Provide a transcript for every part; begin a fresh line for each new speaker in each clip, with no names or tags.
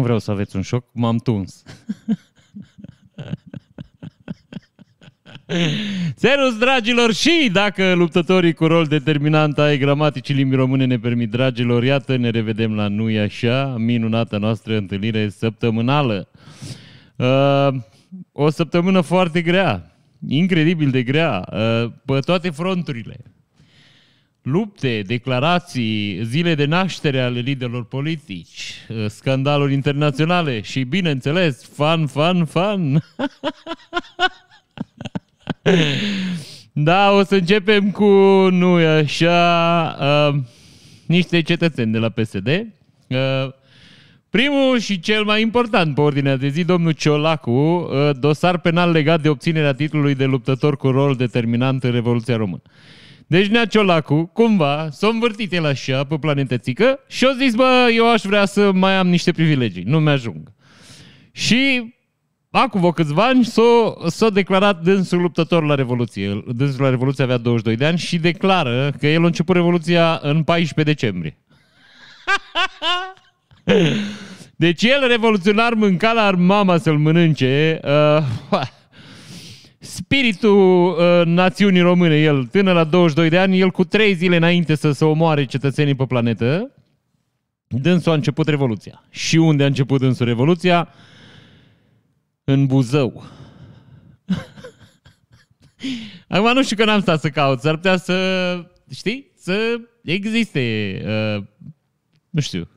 Nu vreau să aveți un șoc, m-am tuns. Serus, dragilor, și dacă luptătorii cu rol determinant ai gramaticii limbii române ne permit, dragilor, iată, ne revedem la Nu așa, minunată noastră întâlnire săptămânală. Uh, o săptămână foarte grea, incredibil de grea, uh, pe toate fronturile. Lupte, declarații, zile de naștere ale liderilor politici, uh, scandaluri internaționale și, bineînțeles, fan, fan, fan. Da, o să începem cu, nu e așa, uh, niște cetățeni de la PSD. Uh, primul și cel mai important pe ordinea de zi, domnul Ciolacu, uh, dosar penal legat de obținerea titlului de luptător cu rol determinant în Revoluția Română. Deci Nea Ciolacu, cumva, s-a învârtit el așa pe planetățică și a zis, bă, eu aș vrea să mai am niște privilegii, nu mi-ajung. Și acum vreo câțiva ani s-a, s-a declarat dânsul luptător la Revoluție. Dânsul la Revoluție avea 22 de ani și declară că el a început Revoluția în 14 decembrie. Deci el, revoluționar, mânca la mama să-l mănânce. Uh, spiritul uh, națiunii române, el, tânăr la 22 de ani, el cu trei zile înainte să se omoare cetățenii pe planetă, dânsul a început Revoluția. Și unde a început dânsul Revoluția? în Buzău. Acum nu știu că n-am stat să caut, s-ar putea să, știi, să existe, uh, nu știu,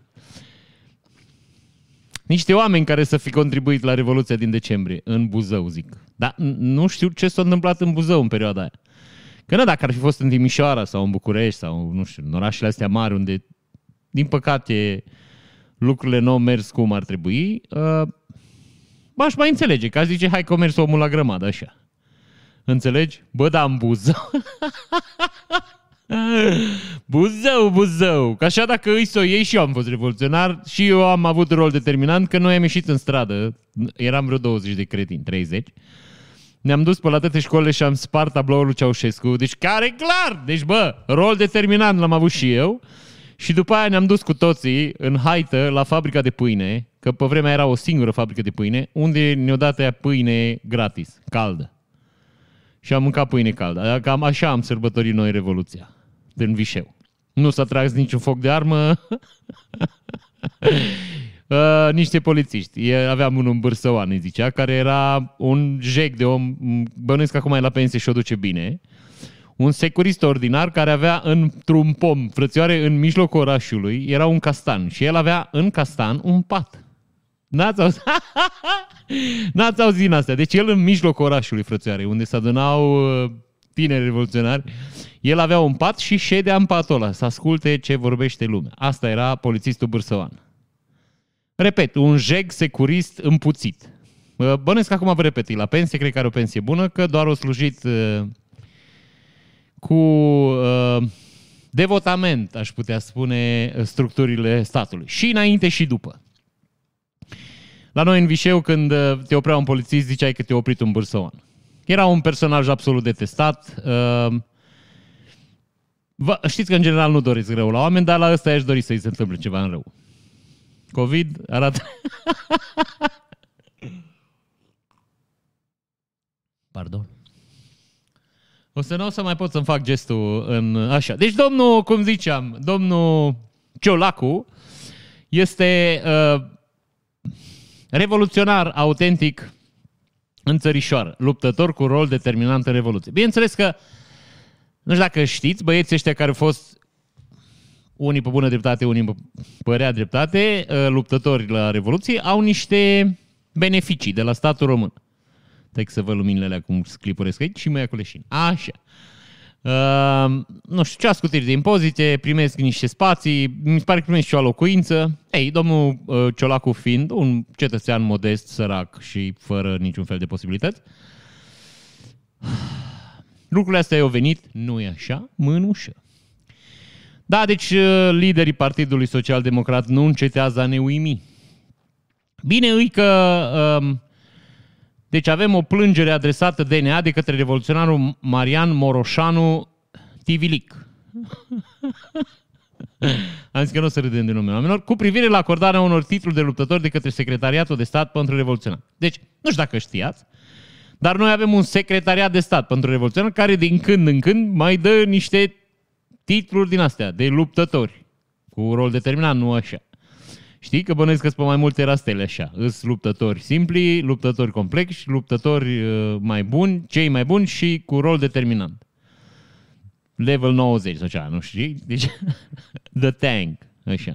niște oameni care să fi contribuit la Revoluția din decembrie, în Buzău, zic. Dar nu știu ce s-a întâmplat în Buzău în perioada aia. Că nu, dacă ar fi fost în Timișoara sau în București sau, nu știu, în orașele astea mari unde, din păcate, lucrurile nu au mers cum ar trebui, uh, aș mai înțelege, că zice, hai că mers omul la grămadă, așa. Înțelegi? Bă, da, în Buzău. Buzău, Buzău. Că așa dacă îi să o iei și eu am fost revoluționar și eu am avut rol determinant că noi am ieșit în stradă. Eram vreo 20 de cretini, 30. Ne-am dus pe la toate școlile și am spart tabloul lui Ceaușescu. Deci care clar! Deci bă, rol determinant l-am avut și eu. Și după aia ne-am dus cu toții în haită la fabrica de pâine, că pe vremea era o singură fabrică de pâine, unde ne-o dat aia pâine gratis, caldă. Și am mâncat pâine caldă. Cam așa am sărbătorit noi Revoluția, din Vișeu. Nu s-a tras niciun foc de armă, Uh, niște polițiști. Aveam unul în Bârsăoan, îi zicea, care era un jec de om, bănuiesc că acum e la pensie și o duce bine un securist ordinar care avea într-un pom, frățioare, în mijlocul orașului, era un castan și el avea în castan un pat. N-ați auzit? N-ați auzit din astea. Deci el în mijlocul orașului, frățioare, unde se adunau uh, tineri revoluționari, el avea un pat și ședea în patul ăla să asculte ce vorbește lumea. Asta era polițistul Bârsăoan. Repet, un jeg securist împuțit. Bănesc că acum vă repet, la pensie, cred că are o pensie bună, că doar o slujit uh, cu uh, devotament, aș putea spune, structurile statului. Și înainte și după. La noi în Vișeu, când uh, te oprea un polițist, ziceai că te-a oprit un bârsăoan. Era un personaj absolut detestat. Uh, vă, știți că în general nu doriți rău la oameni, dar la ăsta aș dori să-i se întâmple ceva în rău. COVID arată... Pardon. O să nu o să mai pot să-mi fac gestul în așa. Deci domnul, cum ziceam, domnul Ciolacu este uh, revoluționar autentic în țărișoară, luptător cu rol determinant în Revoluție. Bineînțeles că, nu știu dacă știți, băieții ăștia care au fost unii pe bună dreptate, unii pe părea dreptate, uh, luptători la Revoluție, au niște beneficii de la statul român. Stai să văd luminile alea cum sclipuresc aici și mă ia cu leșin. Așa. Uh, nu știu, ce scutiri de impozite, primesc niște spații, mi se pare că primesc și o locuință. Ei, domnul uh, Ciolacu fiind un cetățean modest, sărac și fără niciun fel de posibilități, lucrurile astea au venit, nu e așa, mânușă. Da, deci uh, liderii Partidului Social Democrat nu încetează a ne uimi. Bine îi că uh, deci avem o plângere adresată DNA de către revoluționarul Marian Moroșanu Tivilic. Am zis că nu o să râdem de numele oamenilor, cu privire la acordarea unor titluri de luptători de către Secretariatul de Stat pentru Revoluționar. Deci, nu știu dacă știați, dar noi avem un secretariat de stat pentru revoluționar care din când în când mai dă niște titluri din astea de luptători cu rol determinat, nu așa. Știi că bănuiesc că pe mai multe rastele așa. Îs luptători simpli, luptători complexi, luptători uh, mai buni, cei mai buni și cu rol determinant. Level 90 sau ceva, nu știi? Deci, the tank, așa.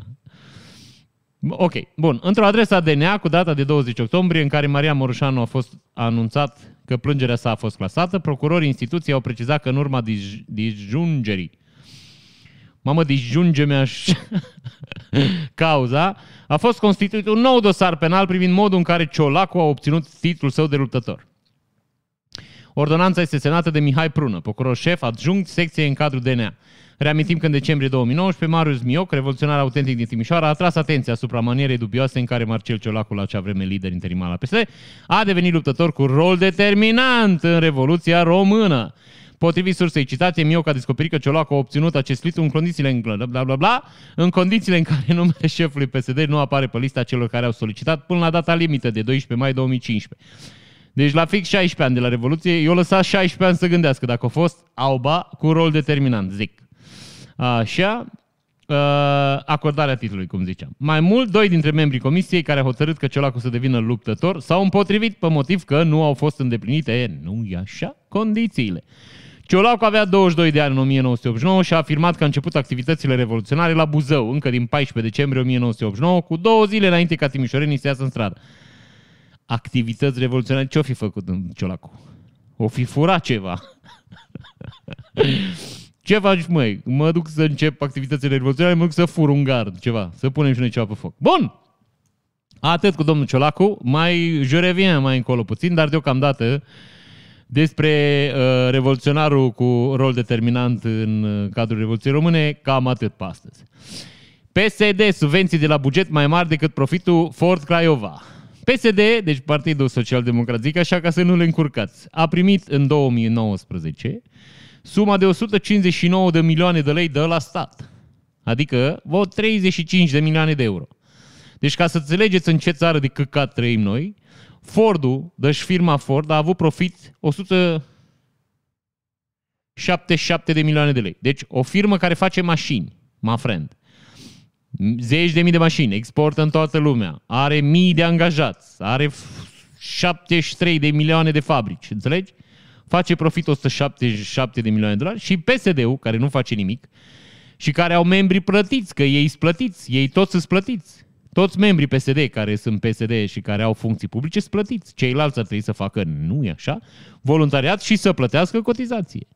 Ok, bun. Într-o adresă DNA cu data de 20 octombrie, în care Maria Morușanu a fost anunțat că plângerea sa a fost clasată, procurorii instituției au precizat că în urma disjungerii mamă, disjunge mi cauza, a fost constituit un nou dosar penal privind modul în care Ciolacu a obținut titlul său de luptător. Ordonanța este semnată de Mihai Prună, procuror șef adjunct secției în cadrul DNA. Reamintim că în decembrie 2019, Marius Mioc, revoluționar autentic din Timișoara, a atras atenția asupra manierei dubioase în care Marcel Ciolacu, la acea vreme lider interimar la PSD, a devenit luptător cu rol determinant în Revoluția Română. Potrivit sursei citate, Mioc a descoperit că Ciolacu a obținut acest titlu în condițiile în, bla, bla, bla, bla, în condițiile în care numele șefului PSD nu apare pe lista celor care au solicitat până la data limită de 12 mai 2015. Deci la fix 16 ani de la Revoluție, eu lăsat 16 ani să gândească dacă a fost auba cu rol determinant, zic. Așa, uh, acordarea titlului, cum ziceam. Mai mult, doi dintre membrii comisiei care au hotărât că Ciolacu să devină luptător s-au împotrivit pe motiv că nu au fost îndeplinite, nu e așa, condițiile. Ciolacu avea 22 de ani în 1989 și a afirmat că a început activitățile revoluționare la Buzău, încă din 14 decembrie 1989, cu două zile înainte ca timișorenii să iasă în stradă. Activități revoluționare, ce-o fi făcut în Ciolacu? O fi furat ceva. Ce faci, măi? Mă duc să încep activitățile revoluționare, mă duc să fur un gard, ceva, să punem și noi ceva pe foc. Bun! Atât cu domnul Ciolacu, mai je reviens mai încolo puțin, dar deocamdată despre uh, revoluționarul cu rol determinant în uh, cadrul Revoluției Române, cam atât pe astăzi. PSD, subvenții de la buget mai mari decât profitul Ford Craiova. PSD, deci Partidul Social Democrat, zic așa ca să nu le încurcați, a primit în 2019 suma de 159 de milioane de lei de la stat. Adică vă 35 de milioane de euro. Deci ca să înțelegeți în ce țară de căcat trăim noi, Fordul, deci firma Ford, a avut profit 177 de milioane de lei. Deci o firmă care face mașini, my friend, zeci de mii de mașini, exportă în toată lumea, are mii de angajați, are 73 de milioane de fabrici, înțelegi? Face profit 177 de milioane de dolari și PSD-ul, care nu face nimic, și care au membri plătiți, că ei sunt plătiți, ei toți sunt plătiți. Toți membrii PSD care sunt PSD și care au funcții publice sunt plătiți. Ceilalți ar trebui să facă, nu e așa, voluntariat și să plătească cotizație.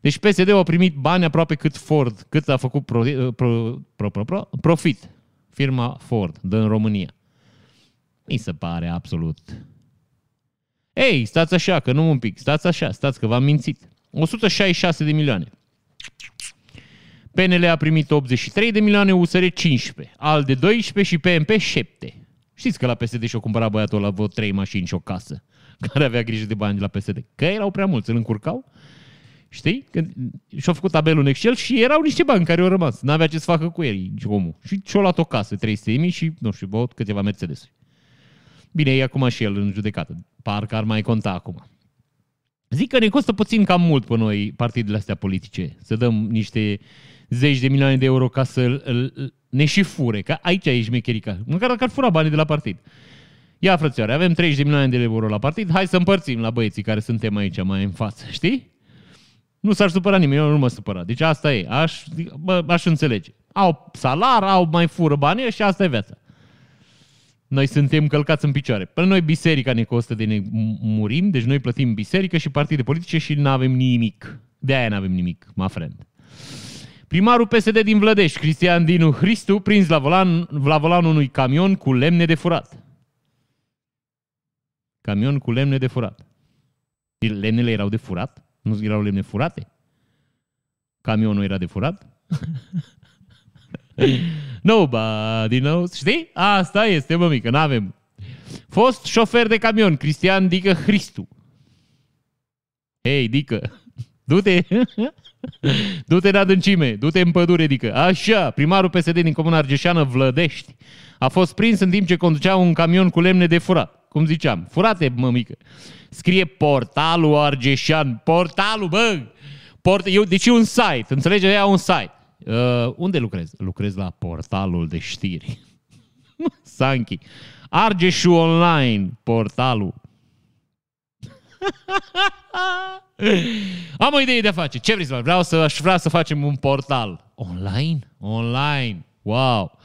Deci PSD au primit bani aproape cât Ford, cât a făcut pro, pro, pro, pro, pro, profit firma Ford din România. Mi se pare absolut ei, stați așa, că nu un pic, stați așa, stați că v-am mințit. 166 de milioane. PNL a primit 83 de milioane, USR 15, al de 12 și PMP 7. Știți că la PSD și-o cumpăra băiatul ăla vreo 3 mașini și o casă, care avea grijă de bani de la PSD. Că erau prea mulți, îl încurcau. Știi? și-au făcut tabelul în Excel și erau niște bani care au rămas. N-avea ce să facă cu ei, omul. Și și-a luat o casă, 300 mii și, nu știu, băut câteva Mercedes-uri. Bine, e acum și el în judecată. Parcă ar mai conta acum. Zic că ne costă puțin cam mult pe noi partidele astea politice să dăm niște zeci de milioane de euro ca să ne și fure, că aici e șmecherica. Măcar dacă ar fura banii de la partid. Ia, frățioare, avem 30 de milioane de euro la partid, hai să împărțim la băieții care suntem aici mai în față, știi? Nu s-ar supăra nimeni, eu nu mă supăra. Deci asta e, aș, bă, aș înțelege. Au salar, au mai fură banii și asta e viața. Noi suntem călcați în picioare. Până noi biserica ne costă de ne murim, deci noi plătim biserică și partide politice și nu avem nimic. De aia nu avem nimic, my friend. Primarul PSD din Vlădești, Cristian Dinu Hristu, prins la volan, la volanul unui camion cu lemne de furat. Camion cu lemne de furat. Lemnele erau de furat? Nu erau lemne furate? Camionul era de furat? Nobody knows. Știi? Asta este, mă mică, n-avem. Fost șofer de camion, Cristian Dică Hristu. Hei, Dică, Du-te! du-te în adâncime, du-te în pădure, adică. Așa, primarul PSD din Comuna Argeșeană, Vlădești, a fost prins în timp ce conducea un camion cu lemne de furat. Cum ziceam, furate, mămică. Scrie portalul argeșan, portalul, bă! Port, eu, deci e un site, înțelege? Ea un site. Uh, unde lucrez? Lucrez la portalul de știri. Sanchi. Argeșu Online, portalul. Am o idee de a face. Ce vrei să faci? Vreau să, aș vrea să facem un portal. Online? Online. Wow.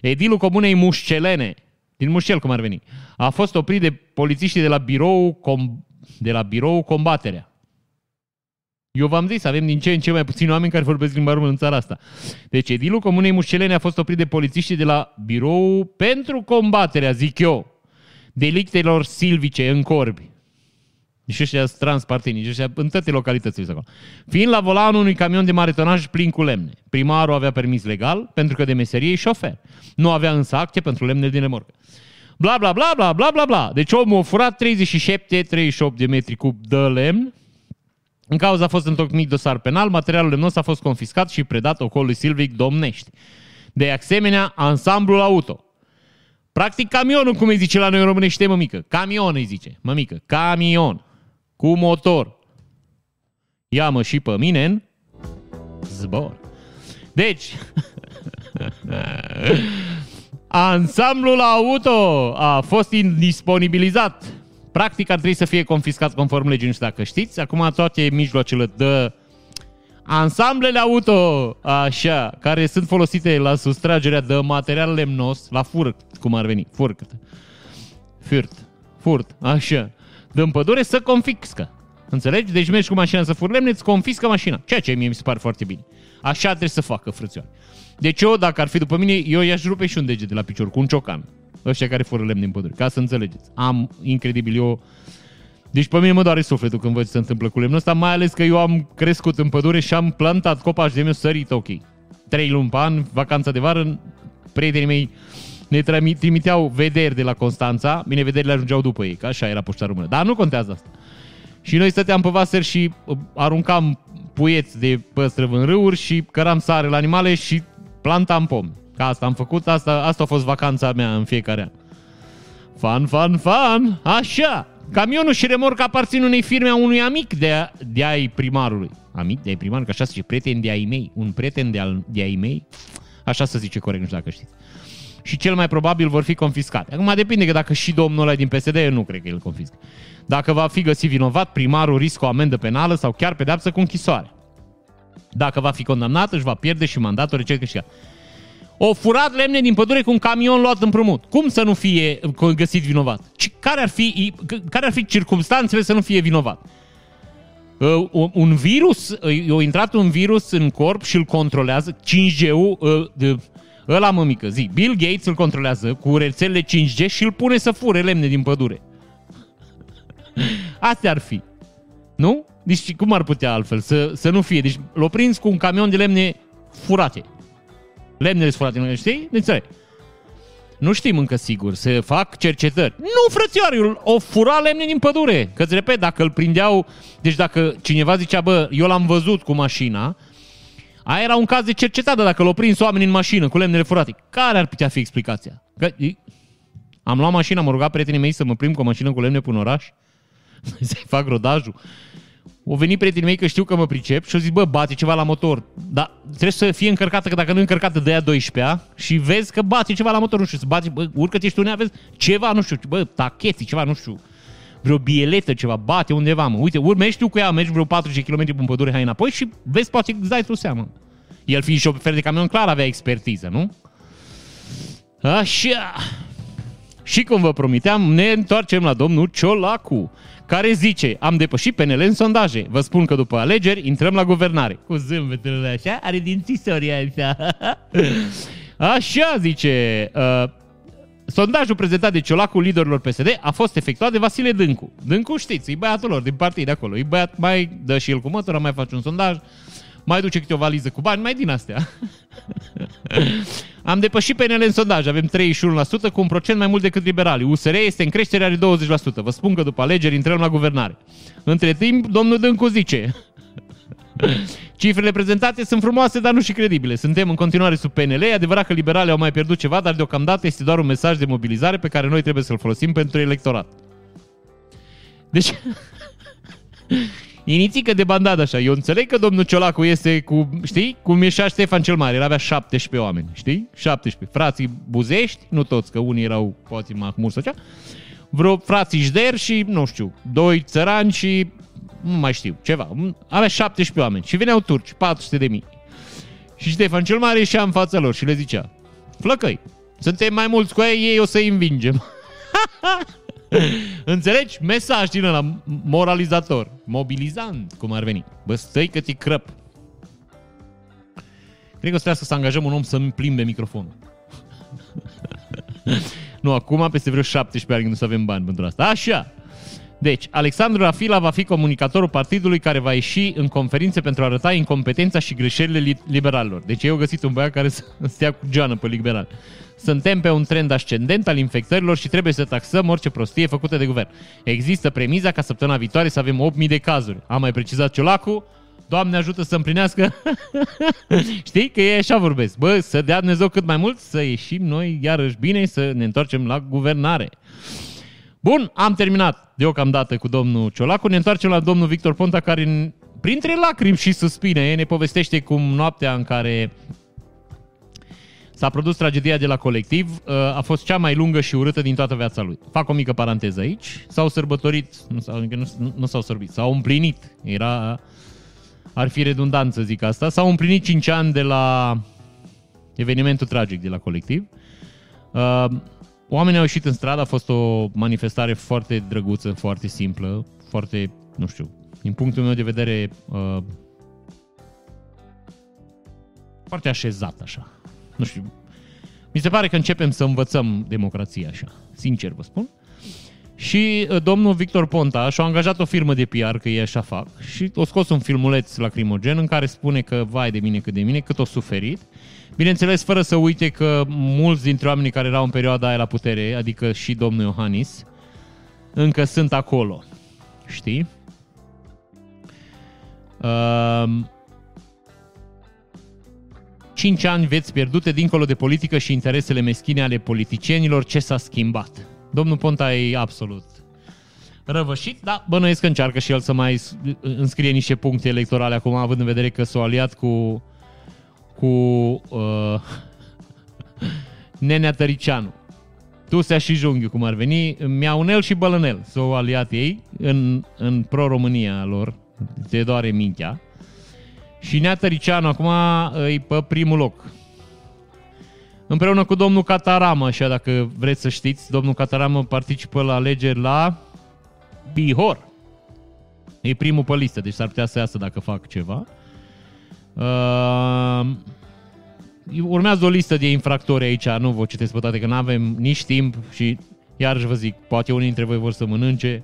Edilul Comunei Mușcelene, din Mușcel cum ar veni, a fost oprit de polițiștii de la birou, com, de la birou Combaterea. Eu v-am zis, avem din ce în ce mai puțini oameni care vorbesc limba română în țara asta. Deci edilul Comunei Mușcelene a fost oprit de polițiștii de la birou pentru combaterea, zic eu, delictelor silvice în corbi. Deci ăștia sunt transpartinici, ăștia în toate localitățile acolo. Fiind la volanul unui camion de mare tonaj plin cu lemne. Primarul avea permis legal, pentru că de meserie e șofer. Nu avea însă acte pentru lemne din remorcă. Bla, bla, bla, bla, bla, bla, bla. Deci omul a furat 37-38 de metri cub de lemn. În cauza a fost întocmit dosar penal, materialul lemnos a fost confiscat și predat ocolului Silvic Domnești. De asemenea, ansamblul auto. Practic camionul, cum îi zice la noi în românește, mămică. Camion îi zice, mămică, camion cu motor. Ia-mă și pe mine în zbor. Deci, ansamblul auto a fost indisponibilizat. Practic ar trebui să fie confiscat conform legii, nu știu dacă știți. Acum toate mijloacele de ansamblele auto, așa, care sunt folosite la sustragerea de material lemnos, la furt, cum ar veni, furt, furt, furt, așa, din pădure să confiscă. Înțelegi? Deci mergi cu mașina să furi lemne, îți confiscă mașina. Ceea ce mie mi se pare foarte bine. Așa trebuie să facă, frățioare. Deci eu, dacă ar fi după mine, eu i-aș rupe și un deget de la picior cu un ciocan. Ăștia care fură lemne în pădure. Ca să înțelegeți. Am incredibil eu... Deci pe mine mă doare sufletul când văd ce se întâmplă cu lemnul ăsta, mai ales că eu am crescut în pădure și am plantat copaci de meu sărit ok. Trei luni pe an, vacanța de vară, prietenii mei ne trimiteau vederi de la Constanța, bine, vederile ajungeau după ei, că așa era poșta română. Dar nu contează asta. Și noi stăteam pe vaser și uh, aruncam puieți de păstrăv în râuri și căram sare la animale și plantam pom. Ca asta am făcut, asta, asta a fost vacanța mea în fiecare an. Fan, fan, fan, așa. Camionul și remorca aparțin unei firme a unui amic de, de ai primarului. Amic de ai primarului, că așa se zice, prieten de ai mei. Un prieten de, al, de ai mei. Așa se zice corect, nu știu dacă știți și cel mai probabil vor fi confiscate. Acum depinde că dacă și domnul ăla din PSD, eu nu cred că el confiscă. Dacă va fi găsit vinovat, primarul riscă o amendă penală sau chiar pedeapsă cu închisoare. Dacă va fi condamnat, își va pierde și mandatul recent câștigat. O furat lemne din pădure cu un camion luat împrumut. Cum să nu fie găsit vinovat? Care ar fi, care ar fi circumstanțele să nu fie vinovat? Uh, un virus, uh, a intrat un virus în corp și îl controlează, 5G-ul, uh, Ăla mămică, zic, Bill Gates îl controlează cu rețelele 5G și îl pune să fure lemne din pădure. Astea ar fi. Nu? Deci cum ar putea altfel să, să nu fie? Deci l-o prins cu un camion de lemne furate. Lemnele furate, nu știi? Deci, nu știm încă sigur, se fac cercetări. Nu, frățioare, o fura lemne din pădure. Că-ți repet, dacă îl prindeau, deci dacă cineva zicea, bă, eu l-am văzut cu mașina, Aia era un caz de cercetare dacă l-au prins oameni în mașină cu lemnele furate. Care ar putea fi explicația? Că, am luat mașina, am rugat prietenii mei să mă plimb cu o mașină cu lemne până oraș, să-i fac rodajul. Au venit prietenii mei că știu că mă pricep și au zis, bă, bate ceva la motor. Dar trebuie să fie încărcată, că dacă nu e încărcată de aia 12 și vezi că bate ceva la motor, nu știu, să bate, bă, urcă-te și tu vezi ceva, nu știu, bă, tacheții, ceva, nu știu, vreo bieletă, ceva, bate undeva, mă. Uite, urmești tu cu ea, mergi vreo 40 km pe pădure, hai înapoi și vezi, poate îți dai tu seama. El fiind șofer de camion, clar avea expertiză, nu? Așa. Și cum vă promiteam, ne întoarcem la domnul Ciolacu, care zice, am depășit PNL în sondaje. Vă spun că după alegeri intrăm la guvernare. Cu zâmbetele așa, are dințisori așa. Așa zice, uh, Sondajul prezentat de Ciolacu liderilor PSD a fost efectuat de Vasile Dâncu. Dâncu știți, e băiatul lor din partid de acolo. E băiat, mai dă și el cu mătura, mai face un sondaj, mai duce câte o valiză cu bani, mai din astea. Am depășit PNL în sondaj, avem 31% cu un procent mai mult decât liberalii. USR este în creștere, are 20%. Vă spun că după alegeri intrăm la guvernare. Între timp, domnul Dâncu zice, Cifrele prezentate sunt frumoase, dar nu și credibile. Suntem în continuare sub PNL. E adevărat că liberalii au mai pierdut ceva, dar deocamdată este doar un mesaj de mobilizare pe care noi trebuie să-l folosim pentru electorat. Deci, inițică de bandadă așa. Eu înțeleg că domnul Ciolacu este cu, știi, cum e și Ștefan cel Mare. El avea 17 oameni, știi? 17. Frații Buzești, nu toți, că unii erau poate Mahmur sau cea. Vreo frații Jder și, nu știu, doi țărani și nu mai știu, ceva. Avea 17 oameni și veneau turci, 400 de mii. Și Ștefan cel Mare ieșea în fața lor și le zicea, flăcăi, suntem mai mulți cu ei, ei o să învingem. Înțelegi? Mesaj din ăla moralizator, mobilizant, cum ar veni. Bă, stai că ți crăp. Cred că o să trebuie să angajăm un om să-mi plimbe microfonul. nu, acum, peste vreo 17 ani, când nu să avem bani pentru asta. Așa! Deci, Alexandru Rafila va fi comunicatorul partidului care va ieși în conferințe pentru a arăta incompetența și greșelile liberalilor. Deci eu găsit un băiat care să stea cu geană pe liberal. Suntem pe un trend ascendent al infectărilor și trebuie să taxăm orice prostie făcută de guvern. Există premiza ca săptămâna viitoare să avem 8.000 de cazuri. Am mai precizat Ciolacu, Doamne ajută să împlinească. Știi că ei așa vorbesc. Bă, să dea Dumnezeu cât mai mult, să ieșim noi iarăși bine, să ne întoarcem la guvernare. Bun, am terminat deocamdată cu domnul Ciolacu. Ne întoarcem la domnul Victor Ponta, care printre lacrimi și suspine ne povestește cum noaptea în care s-a produs tragedia de la colectiv uh, a fost cea mai lungă și urâtă din toată viața lui. Fac o mică paranteză aici. S-au sărbătorit, nu, s-au, nu, nu s-au sărbit, s-au împlinit. Era, ar fi redundant să zic asta. S-au împlinit 5 ani de la evenimentul tragic de la colectiv. Uh, Oamenii au ieșit în stradă, a fost o manifestare foarte drăguță, foarte simplă, foarte, nu știu, din punctul meu de vedere, uh, foarte așezat așa. Nu știu, mi se pare că începem să învățăm democrația așa, sincer vă spun. Și uh, domnul Victor Ponta și-a angajat o firmă de PR, că ei așa fac, și a scos un filmuleț lacrimogen în care spune că, vai de mine cât de mine, cât o suferit, Bineînțeles, fără să uite că mulți dintre oamenii care erau în perioada aia la putere, adică și domnul Iohannis, încă sunt acolo. Știi? Uh, cinci ani veți pierdute dincolo de politică și interesele meschine ale politicienilor. Ce s-a schimbat? Domnul Ponta e absolut răvășit, dar bănuiesc că încearcă și el să mai înscrie niște puncte electorale acum, având în vedere că s-a aliat cu cu uh, Nenea Tăricianu. Tusea și Junghiu, cum ar veni, Miaunel și Bălănel s-au aliat ei în, în pro-România lor, se doare mintea. Și Nea Tăricianu acum e pe primul loc. Împreună cu domnul Cataramă, așa dacă vreți să știți, domnul Cataramă participă la alegeri la Bihor. E primul pe listă, deci s-ar putea să iasă dacă fac ceva. Uh, urmează o listă de infractori aici, nu vă citesc pe toate, că nu avem nici timp și iarăși vă zic, poate unii dintre voi vor să mănânce.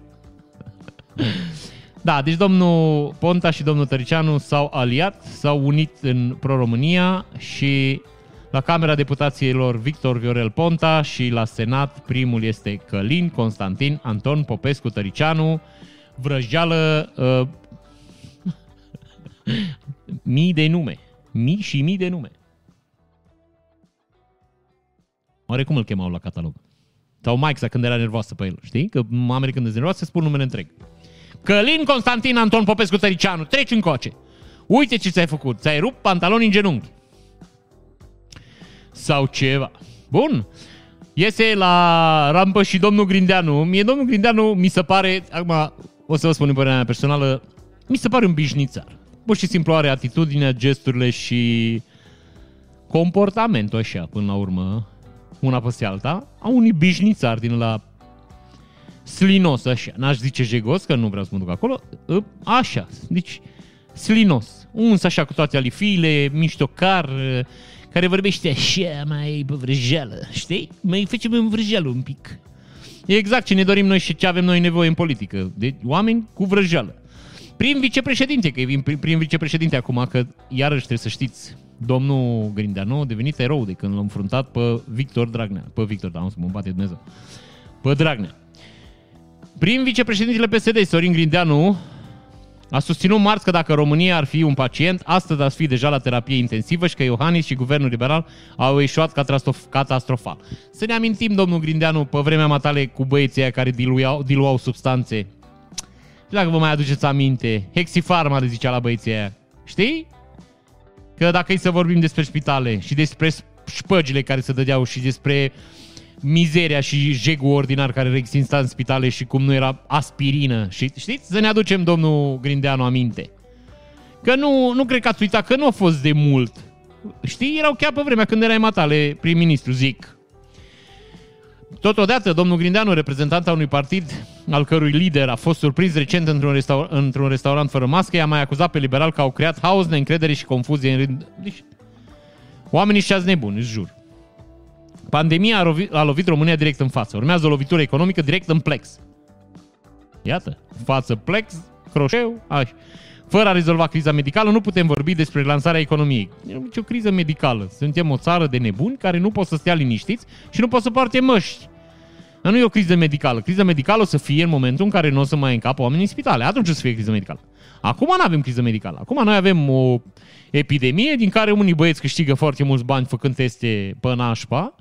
Da, deci domnul Ponta și domnul Tăricianu s-au aliat, s-au unit în Pro-România și la Camera Deputațiilor Victor Viorel Ponta și la Senat primul este Călin, Constantin, Anton, Popescu, Tăricianu, vrăjeală, uh, mii de nume. Mii și mii de nume. Oare cum îl chemau la catalog? Sau Mike când era nervoasă pe el, știi? Că mamele când sunt nervoase spun numele întreg. Călin Constantin Anton Popescu Tăricianu, treci în coace. Uite ce ți-ai făcut, ți-ai rupt pantaloni în genunchi. Sau ceva. Bun. Iese la rampă și domnul Grindeanu. Mie domnul Grindeanu mi se pare, acum o să vă spun în părerea mea personală, mi se pare un bișnițar pur și simplu are atitudinea, gesturile și comportamentul așa, până la urmă, una peste alta, a unui bișnițar din la slinos așa, n-aș zice jegos, că nu vreau să mă duc acolo, ă, așa, deci slinos, uns așa cu toate alifiile, miștocar, ă, care vorbește așa mai pe vrăjeală, știi? Mai facem în vrăjeală un pic. E exact ce ne dorim noi și ce avem noi nevoie în politică. De oameni cu vrăjeală prim vicepreședinte, că e prim, prim vicepreședinte acum, că iarăși trebuie să știți, domnul Grindeanu a devenit erou de când l-a înfruntat pe Victor Dragnea. Pe Victor, da, nu să mă bate Dumnezeu. Pe Dragnea. Prim vicepreședintele PSD, Sorin Grindeanu, A susținut marți că dacă România ar fi un pacient, astăzi ar fi deja la terapie intensivă și că Iohannis și guvernul liberal au ieșuat catastrofal. Să ne amintim, domnul Grindeanu, pe vremea matale cu băieții aia care diluau, diluau substanțe. Dacă vă mai aduceți aminte, Hexifarma le zicea la băieții aia. Știi? Că dacă e să vorbim despre spitale și despre șpăgile care se dădeau și despre mizeria și jegul ordinar care exista în spitale și cum nu era aspirină. Și știți? Să ne aducem domnul Grindeanu aminte. Că nu, nu cred că ați uitat, că nu a fost de mult. Știi, erau chiar pe vremea când erai matale prim-ministru, zic. Totodată, domnul Grindeanu, reprezentant al unui partid al cărui lider a fost surprins recent într-un, restaur- într-un restaurant fără mască, i-a mai acuzat pe liberal că au creat haos, neîncredere și confuzie în rând. Deci, oamenii și nebuni, îți jur. Pandemia a, rovi- a lovit România direct în față. Urmează o lovitură economică direct în plex. Iată, față plex, croșeu, așa. Fără a rezolva criza medicală, nu putem vorbi despre lansarea economiei. Nu e nicio criză medicală. Suntem o țară de nebuni care nu pot să stea liniștiți și nu pot să poarte măști. Dar nu e o criză medicală. Criza medicală o să fie în momentul în care nu o să mai încapă oamenii în spitale. Atunci o să fie criză medicală. Acum nu avem criză medicală. Acum noi avem o epidemie din care unii băieți câștigă foarte mulți bani făcând teste pe nașpa,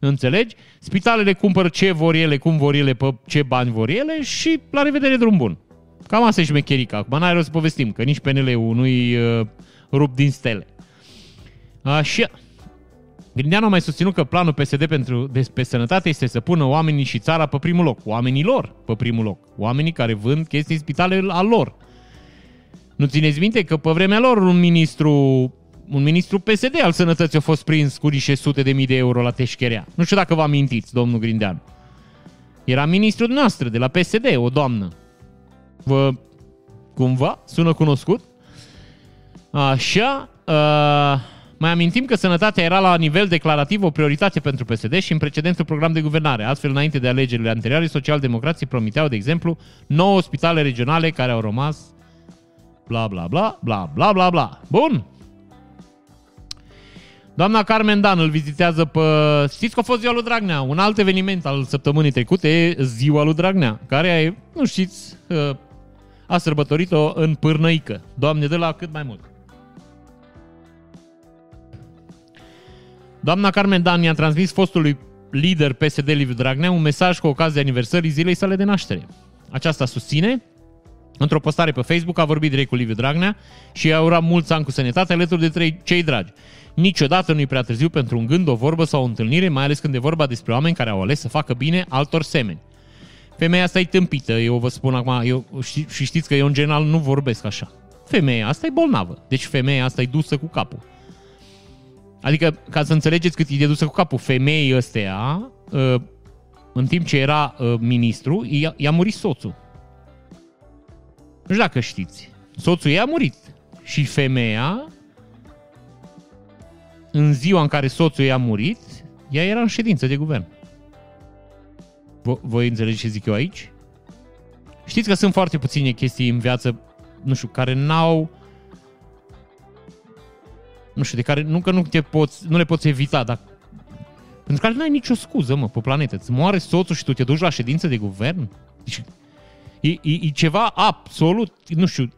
înțelegi? Spitalele cumpără ce vor ele, cum vor ele, pe ce bani vor ele și la revedere drum bun. Cam asta e șmecherica. Acum n-ai rost să povestim, că nici PNL-ul nu-i uh, rup din stele. Așa. Grindeanu a mai susținut că planul PSD pentru, de, pe sănătate este să pună oamenii și țara pe primul loc. Oamenii lor pe primul loc. Oamenii care vând chestii în spitale al lor. Nu țineți minte că pe vremea lor un ministru un ministru PSD al sănătății a fost prins cu niște sute de mii de euro la teșcherea. Nu știu dacă vă amintiți, domnul Grindeanu. Era ministrul noastră de la PSD, o doamnă. Vă cumva sună cunoscut? Așa, uh, mai amintim că sănătatea era la nivel declarativ o prioritate pentru PSD și în precedentul program de guvernare. Astfel, înainte de alegerile anterioare, socialdemocrații promiteau, de exemplu, nouă spitale regionale care au rămas bla bla bla bla bla bla bla. Bun! Doamna Carmen Dan îl vizitează pe... Știți că a fost ziua lui Dragnea, un alt eveniment al săptămânii trecute e ziua lui Dragnea, care, nu știți, uh, a sărbătorit-o în pârnăică. Doamne, de la cât mai mult. Doamna Carmen Dan i-a transmis fostului lider PSD Liviu Dragnea un mesaj cu ocazia aniversării zilei sale de naștere. Aceasta susține, într-o postare pe Facebook, a vorbit direct cu Liviu Dragnea și i-a urat mulți ani cu sănătate alături de trei, cei dragi. Niciodată nu-i prea târziu pentru un gând, o vorbă sau o întâlnire, mai ales când e vorba despre oameni care au ales să facă bine altor semeni. Femeia asta e tâmpită, eu vă spun acum, eu, și, și știți că eu în general nu vorbesc așa. Femeia asta e bolnavă, deci femeia asta e dusă cu capul. Adică, ca să înțelegeți cât e de dusă cu capul, femeii ăstea, uh, în timp ce era uh, ministru, i-a, i-a murit soțul. Nu știu dacă știți. Soțul ei a murit. Și femeia, în ziua în care soțul ei a murit, ea era în ședință de guvern. Voi înțelegeți ce zic eu aici? Știți că sunt foarte puține chestii în viață, nu știu, care n-au nu știu, de care nu că nu, te poți, nu le poți evita, dar pentru care nu ai nicio scuză, mă, pe planetă. Îți moare soțul și tu te duci la ședință de guvern? Deci, e, e, e ceva absolut, nu știu,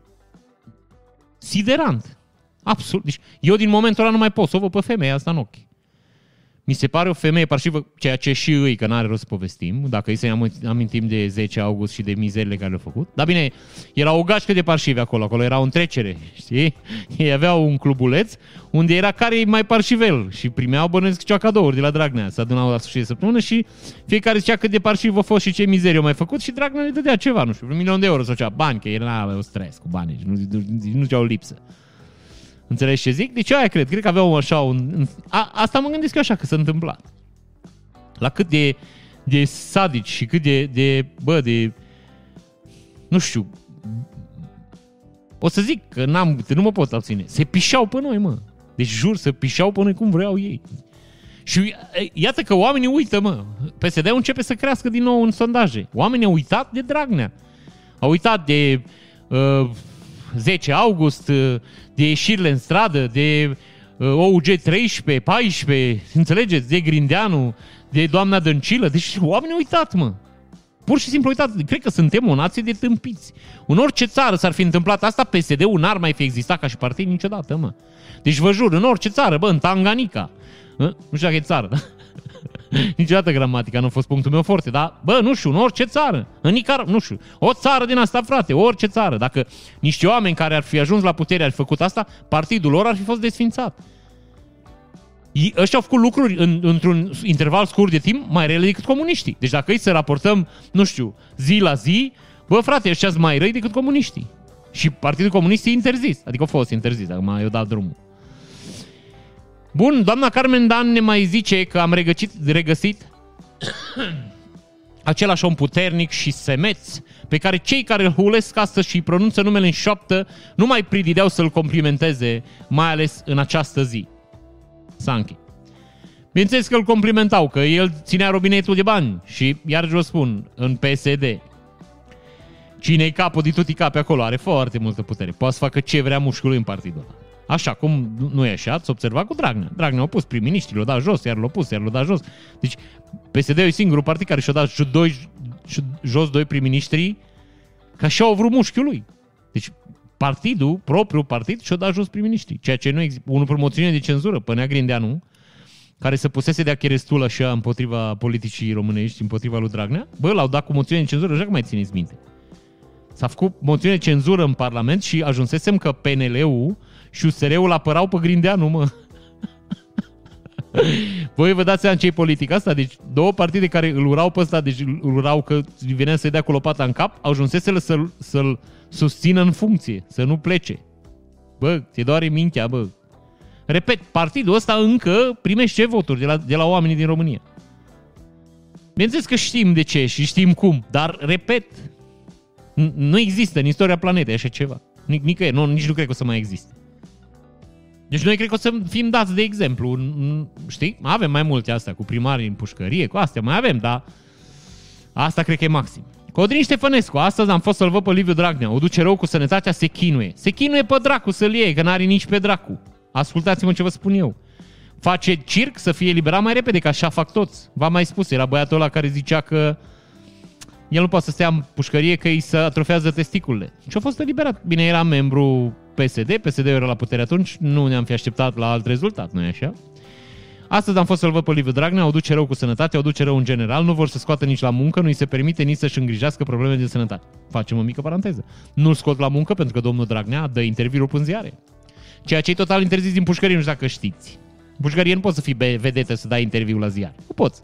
siderant. Absolut. Deci, eu din momentul ăla nu mai pot să o văd pe femeia asta în ochi. Mi se pare o femeie parșivă, ceea ce și îi, că n-are rost să povestim, dacă îi să amintim de 10 august și de mizerile care le-au făcut. Dar bine, era o gașcă de parșivi acolo, acolo era o întrecere, știi? Ei aveau un clubuleț unde era care e mai parșivel și primeau bănuiesc cea cadouri de la Dragnea. Se adunau la sfârșit de săptămână și fiecare zicea cât de parșiv a fost și ce mizerie au mai făcut și Dragnea le dădea ceva, nu știu, un milion de euro sau ceva, bani, că era o stres cu bani, nu, nu, nu, nu lipsă. Înțelegi ce zic? Deci aia cred. Cred că aveau așa un... A, asta mă gândesc eu așa că s-a întâmplat. La cât de, de sadici și cât de, de, bă, de, nu știu, o să zic că n-am, nu mă pot abține. Se pișau pe noi, mă. Deci jur, se pișau pe noi cum vreau ei. Și iată că oamenii uită, mă. PSD-ul începe să crească din nou în sondaje. Oamenii au uitat de Dragnea. Au uitat de uh, 10 august, uh, de ieșirile în stradă, de uh, OUG 13, 14, înțelegeți, de Grindeanu, de doamna Dăncilă. Deci oamenii au uitat, mă. Pur și simplu, uitați, cred că suntem o nație de tâmpiți. În orice țară s-ar fi întâmplat asta, PSD-ul n-ar mai fi existat ca și partid niciodată, mă. Deci vă jur, în orice țară, bă, în Tanganica, nu știu dacă e țară, da? Niciodată gramatica nu a fost punctul meu forte, dar, bă, nu știu, în orice țară, în Nicar, nu știu, o țară din asta, frate, orice țară. Dacă niște oameni care ar fi ajuns la putere ar fi făcut asta, partidul lor ar fi fost desfințat. Ăștia au făcut lucruri în, într-un interval scurt de timp mai rele decât comuniștii. Deci dacă îi să raportăm, nu știu, zi la zi, bă, frate, ăștia sunt mai răi decât comuniștii. Și Partidul Comunist e interzis, adică a fost interzis, dacă mai eu dat drumul. Bun, doamna Carmen Dan ne mai zice că am regăsit, regăsit același om puternic și semeț pe care cei care îl hulesc astăzi și îi pronunță numele în șoaptă nu mai pridideau să-l complimenteze, mai ales în această zi. Sanchi. Bineînțeles că îl complimentau, că el ținea robinetul de bani și, iar vă spun, în PSD, cine-i capul de tuti capi acolo are foarte multă putere. Poate să facă ce vrea mușchiul în partidul ăla. Așa cum nu e așa, ați observat cu Dragnea. Dragnea a pus prim-ministri, l-a dat jos, iar l-a pus, iar l-a dat jos. Deci PSD-ul e singurul partid care și-a dat doi, jos doi prim-ministri ca și au vrut mușchiul lui. Deci partidul, propriul partid, și-a dat jos prim-ministri. Ceea ce nu există. Unul promoțiune de cenzură, Pânea Grindeanu, care se pusese de-a cherestulă așa împotriva politicii românești, împotriva lui Dragnea, bă, l-au dat cu moțiune de cenzură, așa că mai țineți minte. S-a făcut moțiune de cenzură în Parlament și ajunsesem că PNL-ul și USR-ul apărau pe Grindeanu, mă. Voi vă dați seama ce e politica asta? Deci două partide care îl urau pe ăsta, deci îl urau că venea să-i dea cu lopata în cap, ajunsese să-l, să-l susțină în funcție, să nu plece. Bă, ți doare mintea, bă. Repet, partidul ăsta încă primește voturi de la, de la oamenii din România. Bineînțeles că știm de ce și știm cum, dar, repet, nu există în istoria planetei așa ceva. Nic- nicăieri, nu, nici nu cred că o să mai existe. Deci noi cred că o să fim dați de exemplu, știi? Avem mai multe astea cu primarii în pușcărie, cu astea mai avem, dar asta cred că e maxim. Codrin Ștefănescu, astăzi am fost să-l văd pe Liviu Dragnea, o duce rău cu sănătatea, se chinuie. Se chinuie pe dracu să-l iei, că n-are nici pe dracu. Ascultați-mă ce vă spun eu. Face circ să fie eliberat mai repede, că așa fac toți. V-am mai spus, era băiatul ăla care zicea că el nu poate să stea în pușcărie că îi se atrofează testiculele. Și a fost eliberat. Bine, era membru PSD, PSD era la putere atunci, nu ne-am fi așteptat la alt rezultat, nu-i așa? Astăzi am fost să-l văd pe Liviu Dragnea, o duce rău cu sănătate, o duce rău în general, nu vor să scoată nici la muncă, nu îi se permite nici să-și îngrijească probleme de sănătate. Facem o mică paranteză. Nu-l scot la muncă pentru că domnul Dragnea dă interviuri în ziare. Ceea ce e total interzis din pușcărie, nu știu dacă știți. pușcărie nu poți să fii vedetă să dai interviu la ziar. Nu poți.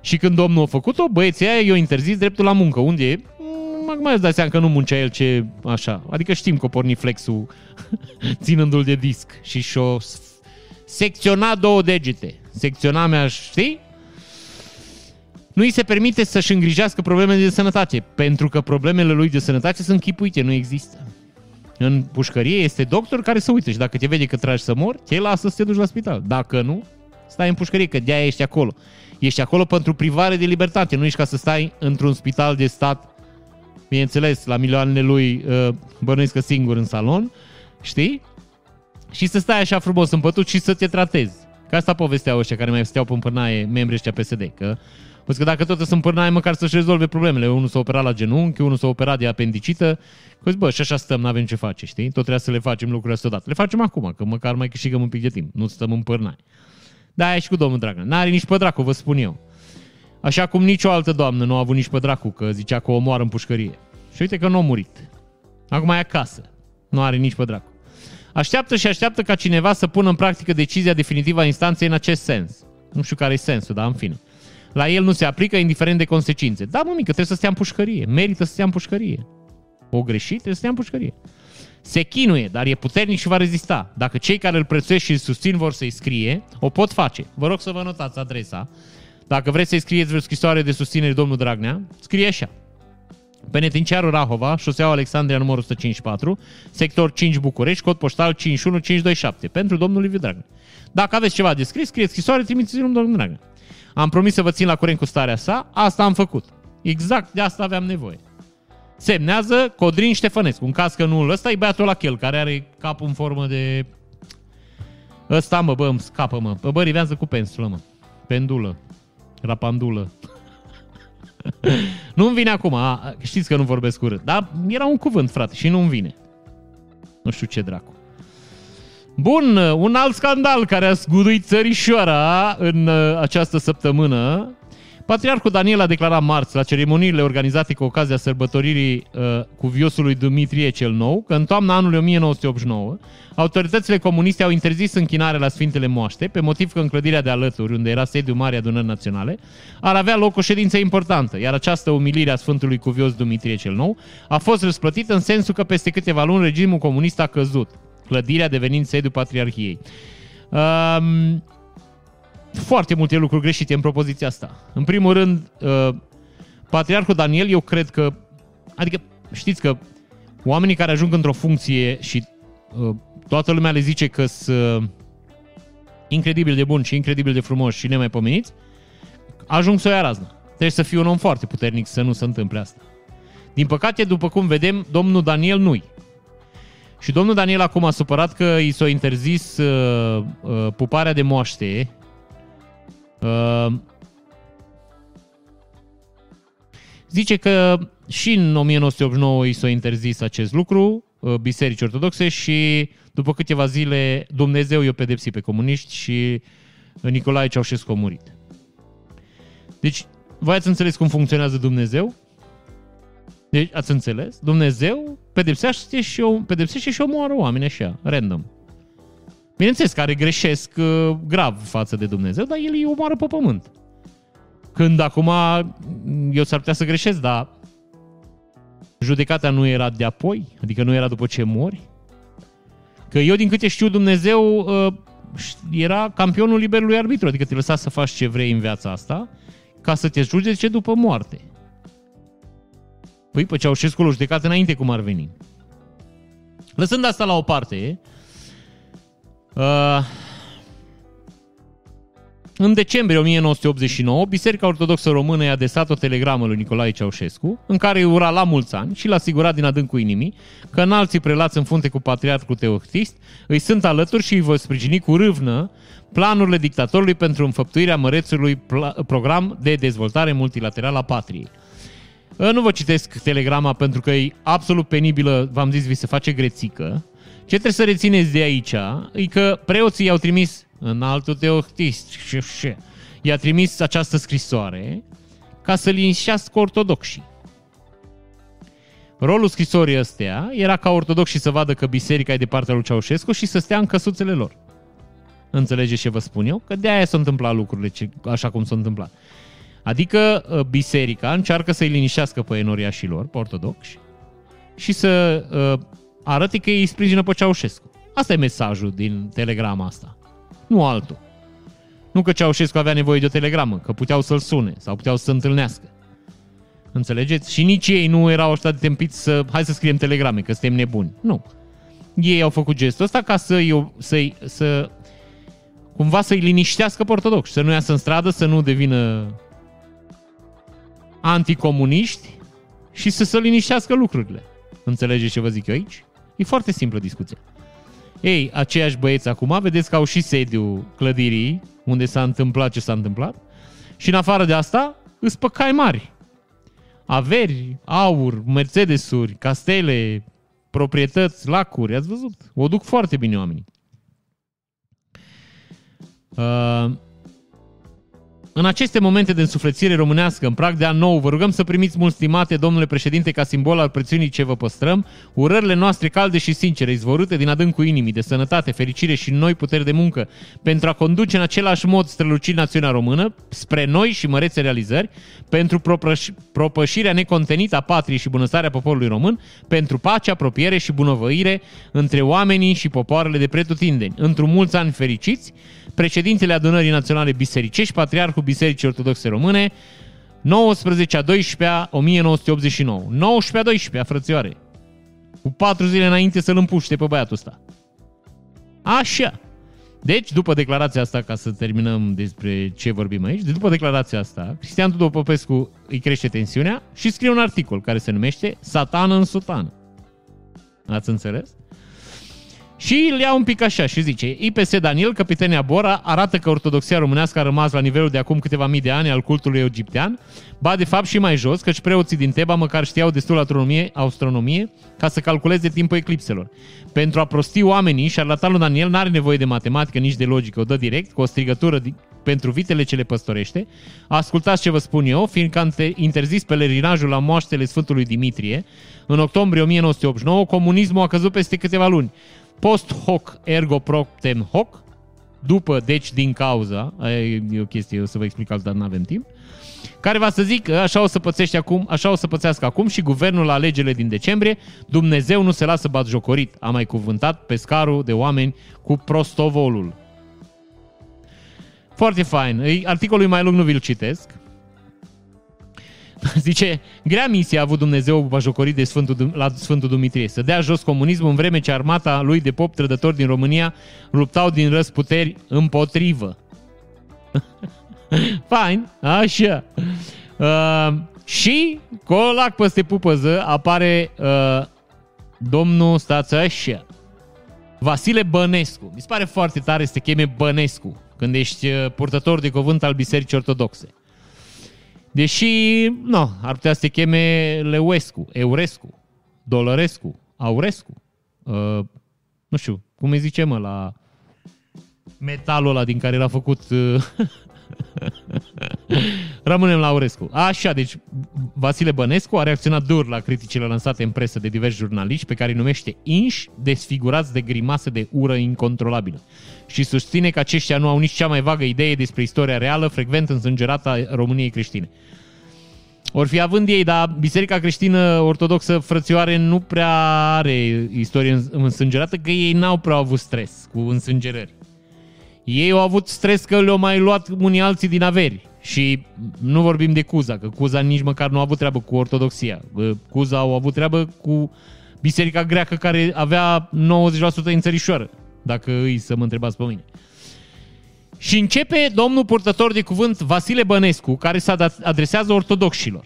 Și când domnul a făcut-o, băieții aia i-au interzis dreptul la muncă. Unde e? Mm, mai îți dai seama că nu muncea el ce așa. Adică știm că porni flexul ținându-l de disc și și-o secționa două degete. Secționa mea, știi? Nu îi se permite să-și îngrijească problemele de sănătate, pentru că problemele lui de sănătate sunt chipuite, nu există. În pușcărie este doctor care se uită și dacă te vede că tragi să mor, te lasă să te duci la spital. Dacă nu, stai în pușcărie, că de-aia ești acolo. Ești acolo pentru privare de libertate, nu ești ca să stai într-un spital de stat, bineînțeles, la milioanele lui, uh, bănuiesc că singur în salon, știi? Și să stai așa frumos în pătut și să te tratezi. Ca asta povesteau ăștia care mai steau pe împârnaie membrii ăștia PSD, că Păi că dacă tot sunt împârnaie, măcar să-și rezolve problemele. Unul s-a operat la genunchi, unul s-a operat de apendicită. Păi, bă, și așa stăm, n-avem ce face, știi? Tot trebuie să le facem lucrurile astea odată. Le facem acum, că măcar mai câștigăm un pic de timp. Nu stăm împârnaie. Da, e și cu domnul Dragnea. N-are nici pe dracu, vă spun eu. Așa cum nicio altă doamnă nu a avut nici pe dracu, că zicea că o omoară în pușcărie. Și uite că nu a murit. Acum e acasă. Nu are nici pe dracu. Așteaptă și așteaptă ca cineva să pună în practică decizia definitivă a instanței în acest sens. Nu știu care e sensul, dar în fine. La el nu se aplică indiferent de consecințe. Da, mă, mică, trebuie să stea în pușcărie. Merită să stea în pușcărie. O greșit, trebuie să stea în pușcărie. Se chinuie, dar e puternic și va rezista. Dacă cei care îl prețuiesc și îl susțin vor să-i scrie, o pot face. Vă rog să vă notați adresa. Dacă vreți să-i scrieți vreo scrisoare de susținere domnul Dragnea, scrie așa. Penetenciarul Rahova, șoseaua Alexandria numărul 154, sector 5 București, cod poștal 51527, pentru domnul Liviu Dragnea. Dacă aveți ceva de scris, scrieți scrisoare, trimiteți-l domnul Dragnea. Am promis să vă țin la curent cu starea sa, asta am făcut. Exact de asta aveam nevoie. Semnează Codrin Ștefănescu. În caz că nu ăsta e băiatul la chel, care are capul în formă de... Ăsta, mă, bă, îmi scapă, mă. Bă, bă rivează cu pensulă, mă. Pendulă. Rapandulă. Nu-mi vine acum, știți că nu vorbesc urât, dar era un cuvânt, frate, și nu-mi vine. Nu știu ce dracu. Bun, un alt scandal care a zguduit țărișoara în uh, această săptămână. Patriarhul Daniel a declarat marți la ceremoniile organizate cu ocazia sărbătoririi uh, cuviosului Dumitrie cel Nou că în toamna anului 1989 autoritățile comuniste au interzis închinarea la Sfintele Moaște pe motiv că în clădirea de alături, unde era sediul Marii Adunări Naționale, ar avea loc o ședință importantă, iar această umilire a Sfântului Cuvios Dumitrie cel Nou a fost răsplătită în sensul că peste câteva luni regimul comunist a căzut clădirea devenind sediul Patriarhiei. Um, foarte multe lucruri greșite în propoziția asta. În primul rând, uh, Patriarhul Daniel, eu cred că, adică știți că oamenii care ajung într-o funcție și uh, toată lumea le zice că sunt incredibil de buni și incredibil de frumoși și nemaipomeniți, ajung să o ia raznă. Trebuie să fii un om foarte puternic să nu se întâmple asta. Din păcate, după cum vedem, domnul Daniel nu-i. Și domnul Daniel acum a supărat că i s-a interzis uh, uh, puparea de moaște. Uh, zice că și în 1989 și s-a interzis acest lucru, uh, biserici ortodoxe, și după câteva zile Dumnezeu i-a pedepsit pe comuniști și Nicolae Ceaușescu a murit. Deci, voi ați înțeles cum funcționează Dumnezeu? Deci, ați înțeles? Dumnezeu pedepsește și, o, pedepsește și omoară oameni așa, random. Bineînțeles, care greșesc uh, grav față de Dumnezeu, dar El îi omoară pe pământ. Când acum eu s-ar putea să greșesc, dar judecata nu era de apoi, adică nu era după ce mori. Că eu, din câte știu, Dumnezeu uh, era campionul liberului arbitru, adică te lăsa să faci ce vrei în viața asta, ca să te judece după moarte. Păi, pe Ceaușescu l-a judecat înainte cum ar veni. Lăsând asta la o parte, uh, în decembrie 1989, Biserica Ortodoxă Română i-a desat o telegramă lui Nicolae Ceaușescu, în care îi ura la mulți ani și l-a asigurat din adâncul inimii că înalții prelați în funte cu patriarhul Teohtist îi sunt alături și îi vor sprijini cu râvnă planurile dictatorului pentru înfăptuirea mărețului program de dezvoltare multilaterală a patriei. Ă, nu vă citesc telegrama pentru că e absolut penibilă, v-am zis, vi se face grețică. Ce trebuie să rețineți de aici e că preoții i-au trimis în altul teohtist și i-a trimis această scrisoare ca să liniștească ortodoxii. Rolul scrisorii ăstea era ca ortodoxii să vadă că biserica e de partea lui Ceaușescu și să stea în căsuțele lor. Înțelegeți ce vă spun eu? Că de aia s-au întâmplat lucrurile așa cum s-au întâmplat. Adică uh, biserica încearcă să-i linișească pe enoriașilor, pe ortodoxi, și să uh, arate că ei sprijină pe Ceaușescu. Asta e mesajul din telegrama asta. Nu altul. Nu că Ceaușescu avea nevoie de o telegramă, că puteau să-l sune sau puteau să se întâlnească. Înțelegeți? Și nici ei nu erau așa de tempiți să hai să scriem telegrame, că suntem nebuni. Nu. Ei au făcut gestul ăsta ca să, să, să cumva să-i liniștească pe ortodoxi, să nu iasă în stradă, să nu devină anticomuniști și să se liniștească lucrurile. Înțelegeți ce vă zic eu aici? E foarte simplă discuția. Ei, aceiași băieți acum, vedeți că au și sediu clădirii unde s-a întâmplat ce s-a întâmplat și în afară de asta îs păcai mari. Averi, aur, Mercedesuri, castele, proprietăți, lacuri, ați văzut? O duc foarte bine oamenii. Uh, în aceste momente de însuflețire românească, în prag de an nou, vă rugăm să primiți mult stimate, domnule președinte, ca simbol al prețiunii ce vă păstrăm, urările noastre calde și sincere, izvorâte din adâncul inimii, de sănătate, fericire și noi puteri de muncă, pentru a conduce în același mod strălucit națiunea română, spre noi și mărețe realizări, pentru propăș- propășirea necontenită a patriei și bunăstarea poporului român, pentru pace, apropiere și bunăvăire între oamenii și popoarele de pretutindeni. Într-un mulți ani fericiți, președintele Adunării Naționale Bisericești, Patriarhul Bisericii Ortodoxe Române, 19 a 12 1989. 19 a 12 frățioare. Cu patru zile înainte să-l împuște pe băiatul ăsta. Așa. Deci, după declarația asta, ca să terminăm despre ce vorbim aici, de după declarația asta, Cristian Tudor Popescu îi crește tensiunea și scrie un articol care se numește Satan în sutană. Ați înțeles? Și îl ia un pic așa și zice, IPS Daniel, căpetenia Bora, arată că ortodoxia românească a rămas la nivelul de acum câteva mii de ani al cultului egiptean, ba de fapt și mai jos, căci preoții din Teba măcar știau destul astronomie, astronomie ca să calculeze timpul eclipselor. Pentru a prosti oamenii, șarlatanul Daniel n-are nevoie de matematică, nici de logică, o dă direct, cu o strigătură pentru vitele ce le păstorește. Ascultați ce vă spun eu, fiindcă am interzis pelerinajul la moaștele Sfântului Dimitrie, în octombrie 1989, comunismul a căzut peste câteva luni. Post hoc ergo proptem hoc, după, deci din cauza, e o chestie, o să vă explic altă, dar nu avem timp, care va să zic că așa o să pățește acum, așa o să pățească acum și guvernul la alegerile din decembrie, Dumnezeu nu se lasă batjocorit, a mai cuvântat pescarul de oameni cu prostovolul. Foarte fain. Articolul e mai lung, nu vi-l citesc. Zice, grea misie a avut Dumnezeu bajocorit de Sfântul, la Sfântul Dumitrie, să dea jos comunismul în vreme ce armata lui de pop trădători din România luptau din răsputeri împotrivă. Fain, așa. Uh, și, colac peste pupăză, apare uh, domnul, stați așa, Vasile Bănescu. Mi se pare foarte tare să te cheme Bănescu când ești uh, purtător de cuvânt al Bisericii Ortodoxe. Deși, nu, ar putea să te cheme Leuescu, Eurescu, Dolărescu, Aurescu. Uh, nu știu, cum îi zice mă la metalul ăla din care era făcut uh, Rămânem la Aurescu. Așa, deci Vasile Bănescu a reacționat dur la criticile lansate în presă de diversi jurnaliști pe care îi numește inși desfigurați de grimasă de ură incontrolabilă și susține că aceștia nu au nici cea mai vagă idee despre istoria reală, frecvent însângerată a României creștine. Or fi având ei, dar Biserica Creștină Ortodoxă Frățioare nu prea are istorie însângerată, că ei n-au prea avut stres cu însângerări. Ei au avut stres că le-au mai luat unii alții din averi. Și nu vorbim de Cuza, că Cuza nici măcar nu a avut treabă cu ortodoxia. Cuza au avut treabă cu biserica greacă care avea 90% în țărișoară, dacă îi să mă întrebați pe mine. Și începe domnul purtător de cuvânt Vasile Bănescu, care se adresează ortodoxilor,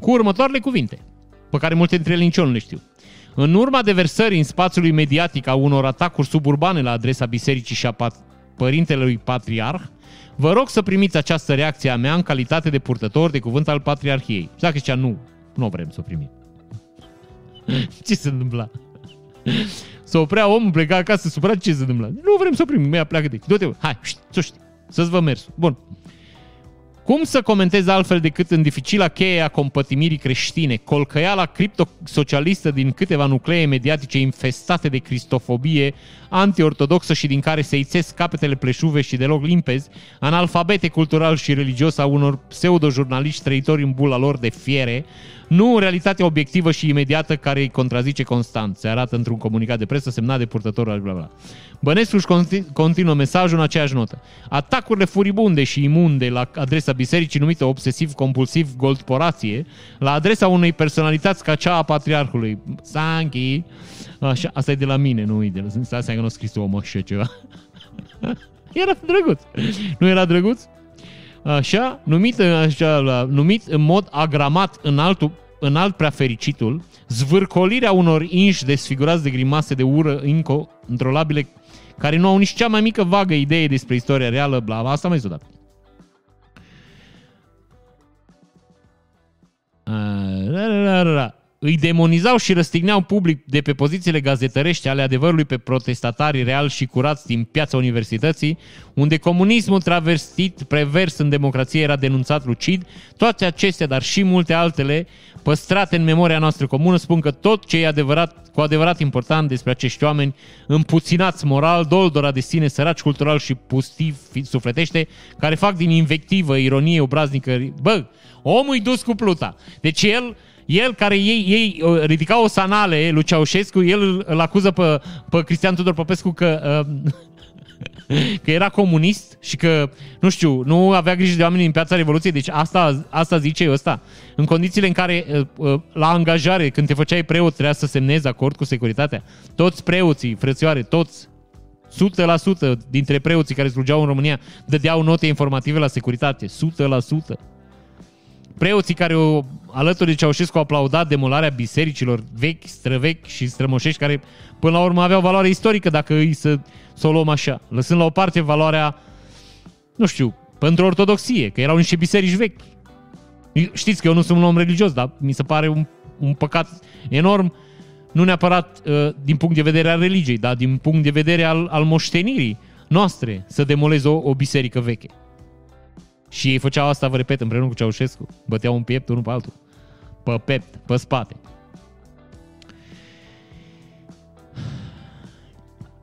cu următoarele cuvinte, pe care multe dintre ele nici eu nu le știu. În urma deversării în spațiului mediatic a unor atacuri suburbane la adresa bisericii și a părintelui patriarh, vă rog să primiți această reacție a mea în calitate de purtător de cuvânt al patriarhiei. Și dacă zicea nu, nu vrem să o primim. ce se întâmpla? Să oprea omul, pleca acasă, supărat, ce se întâmpla? Nu vrem să o primim, mai pleacă de Du-te, hai, să știi, să-ți vă mers. Bun. Cum să comentez altfel decât în dificila cheie a compătimirii creștine, colcăiala criptosocialistă din câteva nuclee mediatice infestate de cristofobie antiortodoxă și din care se ițesc capetele pleșuve și deloc limpezi, analfabete cultural și religios a unor pseudo-jurnaliști trăitori în bula lor de fiere, nu realitatea obiectivă și imediată care îi contrazice constant, se arată într-un comunicat de presă semnat de purtătorul bla bla. Bănescu își continuă mesajul în aceeași notă. Atacurile furibunde și imunde la adresa bisericii numită obsesiv-compulsiv goldporație, la adresa unei personalități ca cea a patriarhului, Sanchi, așa, asta e de la mine, nu e de la... Stai că nu a scris omul așa ceva. era drăguț. Nu era drăguț? Așa, numit, așa, numit în mod agramat în altul în alt prea fericitul, zvârcolirea unor inși desfigurați de grimase de ură incontrolabile care nu au nici cea mai mică vagă idee despre istoria reală, bla, bla, asta mai zis odată. Îi demonizau și răstigneau public de pe pozițiile gazetărești ale adevărului pe protestatarii real și curați din piața universității, unde comunismul travestit, prevers în democrație, era denunțat lucid, toate acestea, dar și multe altele, păstrate în memoria noastră comună, spun că tot ce e adevărat, cu adevărat important despre acești oameni, împuținați moral, doldora de sine, săraci cultural și pustiv sufletește, care fac din invectivă, ironie obraznică, bă, omul dus cu pluta. Deci el el care ei, ei ridica o sanale, lui Ceaușescu, el îl acuză pe, pe Cristian Tudor Popescu că, uh, că era comunist și că, nu știu, nu avea grijă de oamenii în piața Revoluției. Deci asta, asta zice ăsta. În condițiile în care uh, uh, la angajare, când te făceai preot, trebuia să semnezi acord cu securitatea. Toți preoții, frățioare, toți 100% dintre preoții care slujeau în România dădeau note informative la securitate. 100%. Preoții care o, alături de Ceaușescu au aplaudat demolarea bisericilor vechi, străvechi și strămoșești, care până la urmă aveau valoare istorică dacă îi să, să o luăm așa. Lăsând la o parte valoarea, nu știu, pentru ortodoxie, că erau niște biserici vechi. Știți că eu nu sunt un om religios, dar mi se pare un, un păcat enorm, nu neapărat uh, din punct de vedere al religiei, dar din punct de vedere al, al moștenirii noastre, să demolezi o, o biserică veche. Și ei făceau asta, vă repet, împreună cu Ceaușescu. Băteau un piept unul pe altul. Pe piept, pe spate.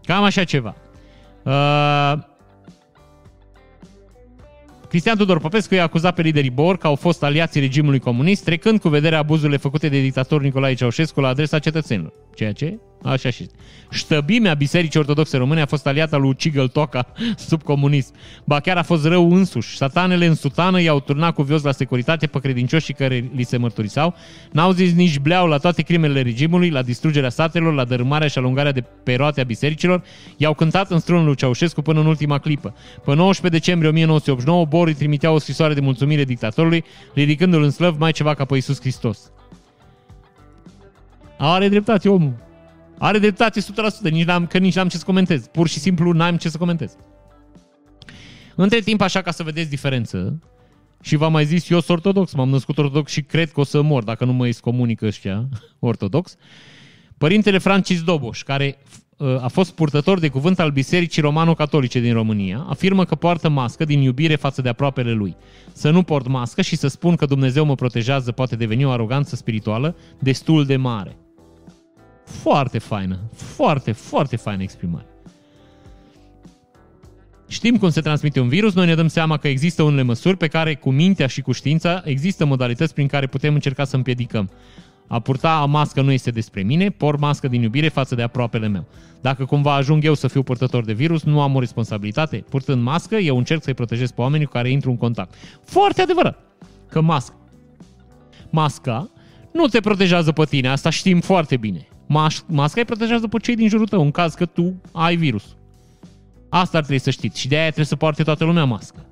Cam așa ceva. Uh, Cristian Tudor Popescu i-a acuzat pe liderii BOR că au fost aliații regimului comunist, trecând cu vederea abuzurile făcute de dictatorul Nicolae Ceaușescu la adresa cetățenilor. Ceea ce Așa și Ștăbimea Bisericii Ortodoxe Române a fost aliată lui Cigăl Toca sub comunism. Ba chiar a fost rău însuși. Satanele în sutană i-au turnat cu vios la securitate pe credincioșii care li se mărturisau. N-au zis nici bleau la toate crimele regimului, la distrugerea satelor, la dărâmarea și alungarea de peroate a bisericilor. I-au cântat în strunul lui Ceaușescu până în ultima clipă. Pe 19 decembrie 1989, Borii trimitea o scrisoare de mulțumire dictatorului, ridicându-l în slăv mai ceva ca pe Iisus Hristos. Are dreptate omul. Are dreptate 100%, nici n-am, că nici n-am ce să comentez. Pur și simplu n-am ce să comentez. Între timp, așa ca să vedeți diferență, și v-am mai zis, eu sunt ortodox, m-am născut ortodox și cred că o să mor dacă nu mă comunică ăștia ortodox. Părintele Francis Doboș, care uh, a fost purtător de cuvânt al Bisericii Romano-Catolice din România, afirmă că poartă mască din iubire față de aproapele lui. Să nu port mască și să spun că Dumnezeu mă protejează poate deveni o aroganță spirituală destul de mare. Foarte faină. Foarte, foarte faină exprimare. Știm cum se transmite un virus, noi ne dăm seama că există unele măsuri pe care cu mintea și cu știința există modalități prin care putem încerca să împiedicăm. A purta mască nu este despre mine, por mască din iubire față de aproapele meu. Dacă cumva ajung eu să fiu purtător de virus, nu am o responsabilitate. Purtând mască, eu încerc să-i protejez pe oamenii cu care intru în contact. Foarte adevărat că mască. Masca nu te protejează pe tine, asta știm foarte bine. Mas- masca îi protejează pe cei din jurul tău, în caz că tu ai virus. Asta ar trebui să știți și de aia trebuie să poarte toată lumea mască.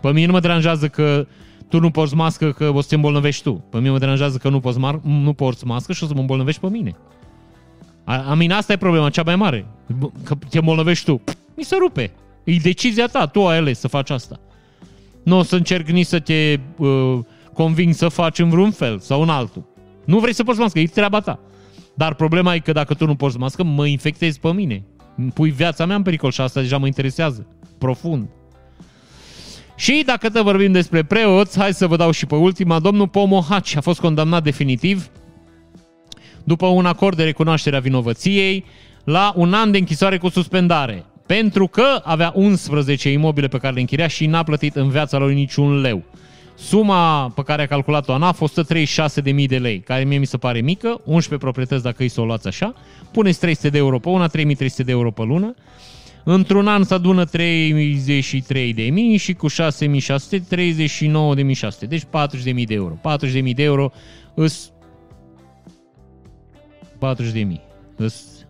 Pe mine nu mă deranjează că tu nu porți mască că o să te îmbolnăvești tu. Pe mine mă deranjează că nu, poți mar- nu porți mască și o să mă îmbolnăvești pe mine. A, mine asta e problema cea mai mare. Că te îmbolnăvești tu. Mi se rupe. E decizia ta. Tu ai ales să faci asta. Nu o să încerc nici să te uh, conving să faci în vreun fel sau în altul. Nu vrei să porți mască, e treaba ta. Dar problema e că dacă tu nu porți mască, mă infectezi pe mine. Pui viața mea în pericol și asta deja mă interesează. Profund. Și dacă te vorbim despre preoți, hai să vă dau și pe ultima. Domnul Pomohaci a fost condamnat definitiv după un acord de recunoaștere a vinovăției la un an de închisoare cu suspendare. Pentru că avea 11 imobile pe care le închiria și n-a plătit în viața lui niciun leu. Suma pe care a calculat-o ANAF, 136.000 de lei, care mie mi se pare mică, 11 proprietăți dacă îi să o luați așa, puneți 300 de euro pe una, 3300 de euro pe lună, într-un an se adună 33 de mii și cu 6600, 39 de 600, deci 40 de mii de euro. 40 de mii de euro îs 40 de mii. Îs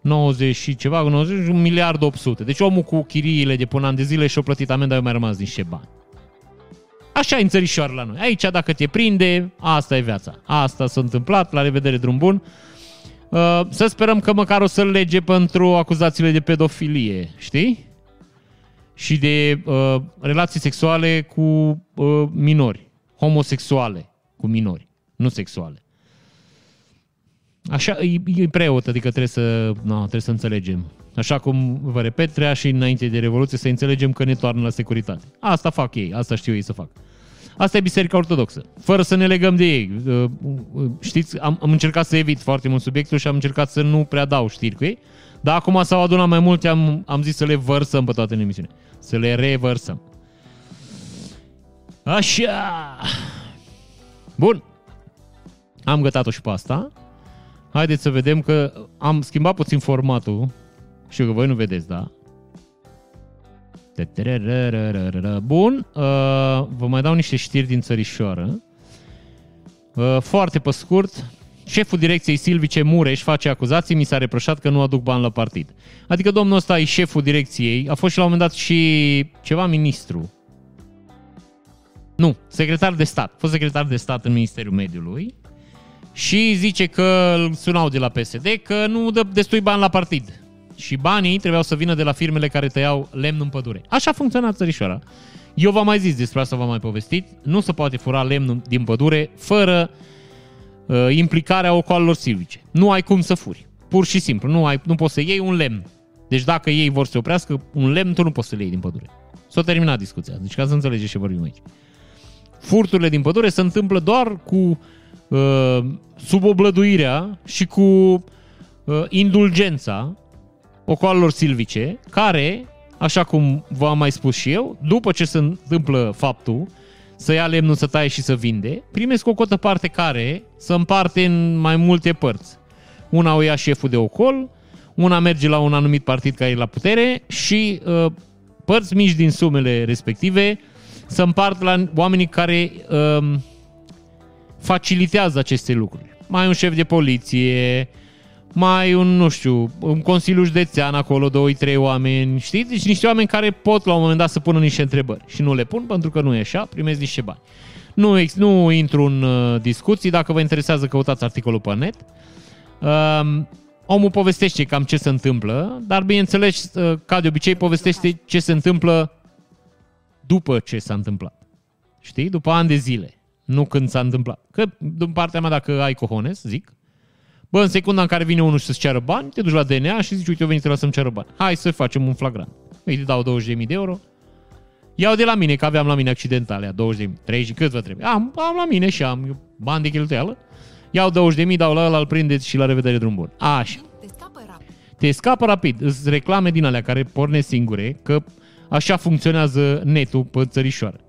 90 și ceva, 90, un miliard 800. Deci omul cu chiriile de până an de zile și-o plătit amenda, eu mai rămas niște bani. Așa e în țărișoară la noi. Aici, dacă te prinde, asta e viața. Asta s-a întâmplat, la revedere, drum bun. Uh, să sperăm că măcar o să-l lege pentru acuzațiile de pedofilie, știi? Și de uh, relații sexuale cu uh, minori, homosexuale cu minori, nu sexuale. Așa, e, e preot, adică trebuie să, na, trebuie să înțelegem. Așa cum vă repet, treia și înainte de Revoluție să înțelegem că ne toarnă la securitate. Asta fac ei, asta știu ei să fac. Asta e Biserica Ortodoxă. Fără să ne legăm de ei. Uh, uh, știți, am, am încercat să evit foarte mult subiectul și am încercat să nu prea dau știri cu ei. Dar acum s-au adunat mai multe, am, am zis să le vărsăm pe toate în emisiune. Să le revărsăm. Așa. Bun. Am gătat-o și pe asta. Haideți să vedem că am schimbat puțin formatul. Știu că voi nu vedeți, da? Bun, uh, vă mai dau niște știri din țărișoară. Uh, foarte pe scurt, șeful direcției Silvice Mureș face acuzații, mi s-a reproșat că nu aduc bani la partid. Adică domnul ăsta e șeful direcției, a fost și la un moment dat și ceva ministru. Nu, secretar de stat. A fost secretar de stat în Ministerul Mediului și zice că îl sunau de la PSD că nu dă destui bani la partid. Și banii trebuiau să vină de la firmele care tăiau lemn în pădure. Așa funcționa țărișoara. Eu v-am mai zis despre asta, v-am mai povestit. Nu se poate fura lemn din pădure fără uh, implicarea ocoalelor silvice. Nu ai cum să furi. Pur și simplu. Nu, ai, nu poți să iei un lemn. Deci dacă ei vor să se oprească, un lemn tu nu poți să le iei din pădure. S-a terminat discuția. Deci ca să înțelegeți ce vorbim aici. Furturile din pădure se întâmplă doar cu uh, suboblăduirea și cu uh, indulgența ocoalelor silvice, care, așa cum v-am mai spus și eu, după ce se întâmplă faptul, să ia lemnul, să taie și să vinde, primesc o cotă parte care să împarte în mai multe părți. Una o ia șeful de ocol, una merge la un anumit partid care e la putere și uh, părți mici din sumele respective să împart la oamenii care uh, facilitează aceste lucruri. Mai un șef de poliție, mai un, nu știu, un consiliu județean acolo, doi, trei oameni, știți? Deci niște oameni care pot la un moment dat să pună niște întrebări și nu le pun pentru că nu e așa, primesc niște bani. Nu, nu intru în uh, discuții, dacă vă interesează căutați articolul pe net. Uh, omul povestește cam ce se întâmplă, dar bineînțeles, uh, ca de obicei, povestește ce se întâmplă după ce s-a întâmplat. Știi? După ani de zile. Nu când s-a întâmplat. Că, din partea mea, dacă ai cojones, zic, Bă, în secunda în care vine unul și să-ți ceară bani, te duci la DNA și zici, uite, eu venit la să-mi ceară bani. Hai să facem un flagrant. Îi dau 20.000 de euro. Iau de la mine, că aveam la mine accidentale, 20.000, 30, cât vă trebuie? Am, am la mine și am eu, bani de cheltuială. Iau 20.000, dau la ăla, îl prindeți și la revedere drum bun. Așa. Te scapă rapid. Te scapă rapid. Îți reclame din alea care porne singure, că așa funcționează netul pe țărișoară.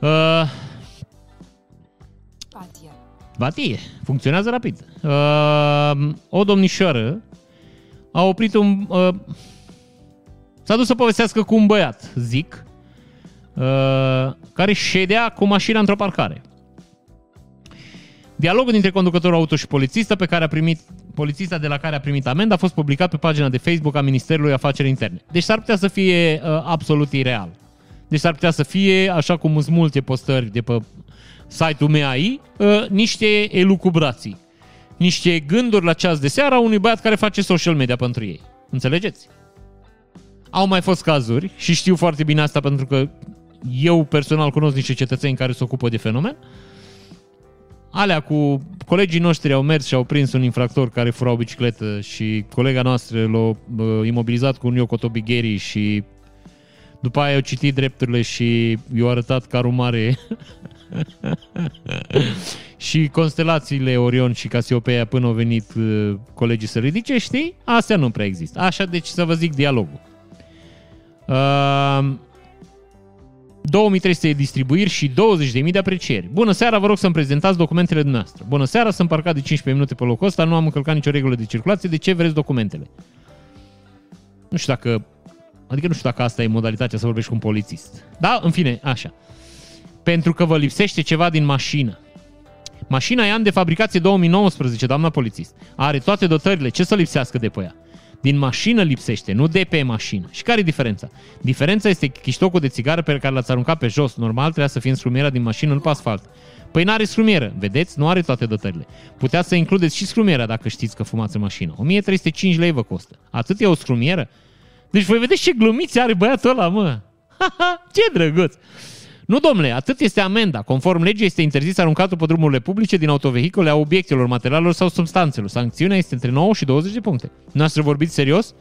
Uh, Batie, funcționează rapid. Uh, o domnișoară a oprit un... Uh, s-a dus să povestească cu un băiat, zic, uh, care ședea cu mașina într-o parcare. Dialogul dintre conducătorul auto și polițistă pe care a primit polițista de la care a primit amendă a fost publicat pe pagina de Facebook a Ministerului Afaceri Interne. Deci s-ar putea să fie uh, absolut ireal. Deci s-ar putea să fie, așa cum sunt multe postări de pe site-ul MEAI, uh, niște elucubrații. Niște gânduri la ceas de seara unui băiat care face social media pentru ei. Înțelegeți? Au mai fost cazuri și știu foarte bine asta pentru că eu personal cunosc niște cetățeni care se ocupă de fenomen. Alea cu colegii noștri au mers și au prins un infractor care fura o bicicletă și colega noastră l-a uh, imobilizat cu un Yokotobi și după aia au citit drepturile și i-au arătat carul mare și constelațiile Orion și Casiopeia până au venit uh, colegii să ridice, știi? Astea nu prea există. Așa, deci să vă zic dialogul. Uh, 2300 de distribuiri și 20.000 de aprecieri. Bună seara, vă rog să-mi prezentați documentele dumneavoastră. Bună seara, sunt parcat de 15 minute pe locul ăsta, nu am încălcat nicio regulă de circulație, de ce vreți documentele? Nu știu dacă... Adică nu știu dacă asta e modalitatea să vorbești cu un polițist. Da, în fine, așa pentru că vă lipsește ceva din mașină. Mașina e an de fabricație 2019, doamna polițist. Are toate dotările. Ce să lipsească de pe ea? Din mașină lipsește, nu de pe mașină. Și care e diferența? Diferența este chiștocul de țigară pe care l-ați aruncat pe jos. Normal trebuia să fie în scrumiera din mașină, nu pe asfalt. Păi n-are scrumieră, vedeți? Nu are toate dotările. Puteți să includeți și scrumierea dacă știți că fumați în mașină. 1305 lei vă costă. Atât e o scrumieră? Deci voi vedeți ce glumiți are băiatul ăla, mă! ce drăguț! Nu, domnule, atât este amenda. Conform legii este interzis aruncatul pe drumurile publice din autovehicule a obiectelor, materialelor sau substanțelor. Sancțiunea este între 9 și 20 de puncte. Noastră vorbiți serios?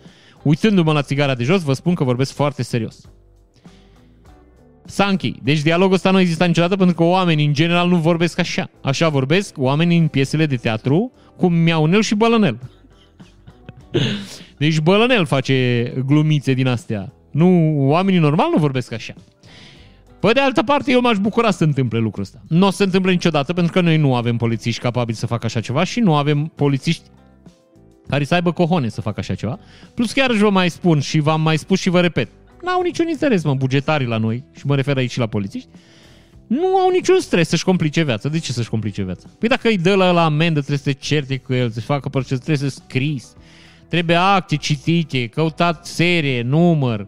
Uitându-mă la țigara de jos, vă spun că vorbesc foarte serios. Sanchi. Deci dialogul ăsta nu există niciodată pentru că oamenii în general nu vorbesc așa. Așa vorbesc oamenii în piesele de teatru cu Miaunel și Bălănel. Deci Bălănel face glumițe din astea. Nu, oamenii normal nu vorbesc așa. Pe de altă parte, eu m-aș bucura să se întâmple lucrul ăsta. Nu o să se întâmple niciodată, pentru că noi nu avem polițiști capabili să facă așa ceva și nu avem polițiști care să aibă cohone să facă așa ceva. Plus chiar își vă mai spun și v-am mai spus și vă repet, n-au niciun interes, mă, bugetarii la noi, și mă refer aici și la polițiști, nu au niciun stres să-și complice viața. De ce să-și complice viața? Păi dacă îi dă la, la amendă, trebuie să te certe cu el, să-și facă proces, trebuie să scris, trebuie acte citite, căutat serie, număr,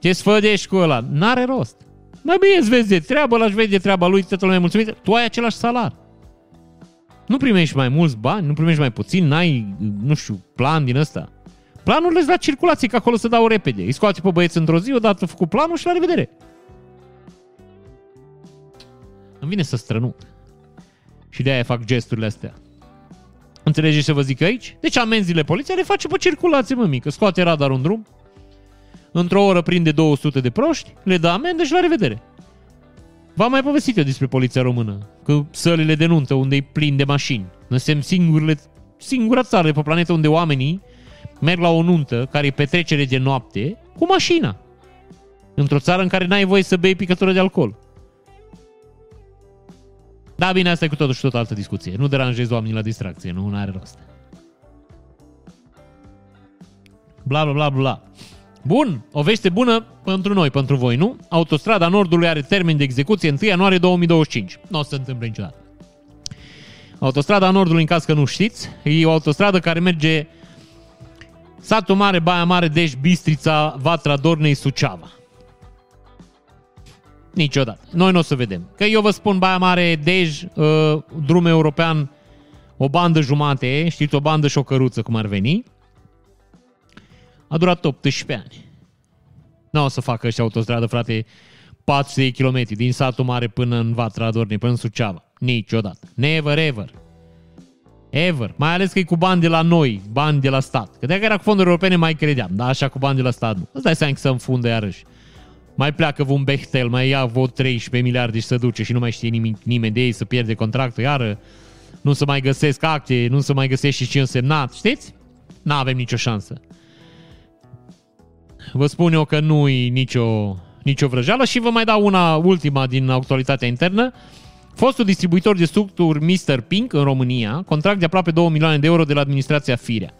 te sfădești cu ăla. N-are rost. Mai bine îți vezi de treabă, l-aș vede de treaba lui, toată lumea mulțumită. Tu ai același salar. Nu primești mai mulți bani, nu primești mai puțin, n-ai, nu știu, plan din ăsta. Planurile la circulație, că acolo se dau repede. Îi scoate pe băieți într-o zi, odată făcut planul și la revedere. Îmi vine să strănut. Și de aia fac gesturile astea. Înțelegeți ce vă zic aici? Deci amenziile poliția le face pe circulație, mă mică. Scoate radarul în drum, într-o oră prinde 200 de proști, le dă amendă și la revedere. V-am mai povestit eu despre poliția română, că sălile de nuntă unde e plin de mașini. Noi suntem singurile, singura țară pe planetă unde oamenii merg la o nuntă care e petrecere de noapte cu mașina. Într-o țară în care n-ai voie să bei picătură de alcool. Da, bine, asta e cu totul și tot altă discuție. Nu deranjezi oamenii la distracție, nu are rost. Bla, bla, bla, bla. Bun, o veste bună pentru noi, pentru voi, nu? Autostrada Nordului are termen de execuție 1 ianuarie 2025. Nu o să se întâmple niciodată. Autostrada Nordului, în caz că nu știți, e o autostradă care merge Satul Mare, Baia Mare, Dej, Bistrița, Vatra, Dornei, Suceava. Niciodată. Noi nu o să vedem. Că eu vă spun Baia Mare, Dej, uh, drum european, o bandă jumate, știți, o bandă și o căruță, cum ar veni. A durat 18 ani. Nu o să facă ăștia autostradă, frate, 400 de kilometri din satul mare până în Vatra Dornei, până în Suceava. Niciodată. Never ever. Ever. Mai ales că e cu bani de la noi, bani de la stat. Că dacă era cu fonduri europene mai credeam, dar așa cu bani de la stat nu. Îți dai seama că se înfundă iarăși. Mai pleacă un Bechtel, mai ia vreo 13 miliarde și se duce și nu mai știe nimic, nimeni de ei să pierde contractul, iară nu se mai găsesc acte, nu se mai găsește și ce însemnat, știți? Nu avem nicio șansă. Vă spun eu că nu e nicio, nicio vrăjeală și vă mai dau una ultima din actualitatea internă. Fostul distribuitor de structuri Mr. Pink în România, contract de aproape 2 milioane de euro de la administrația Firea.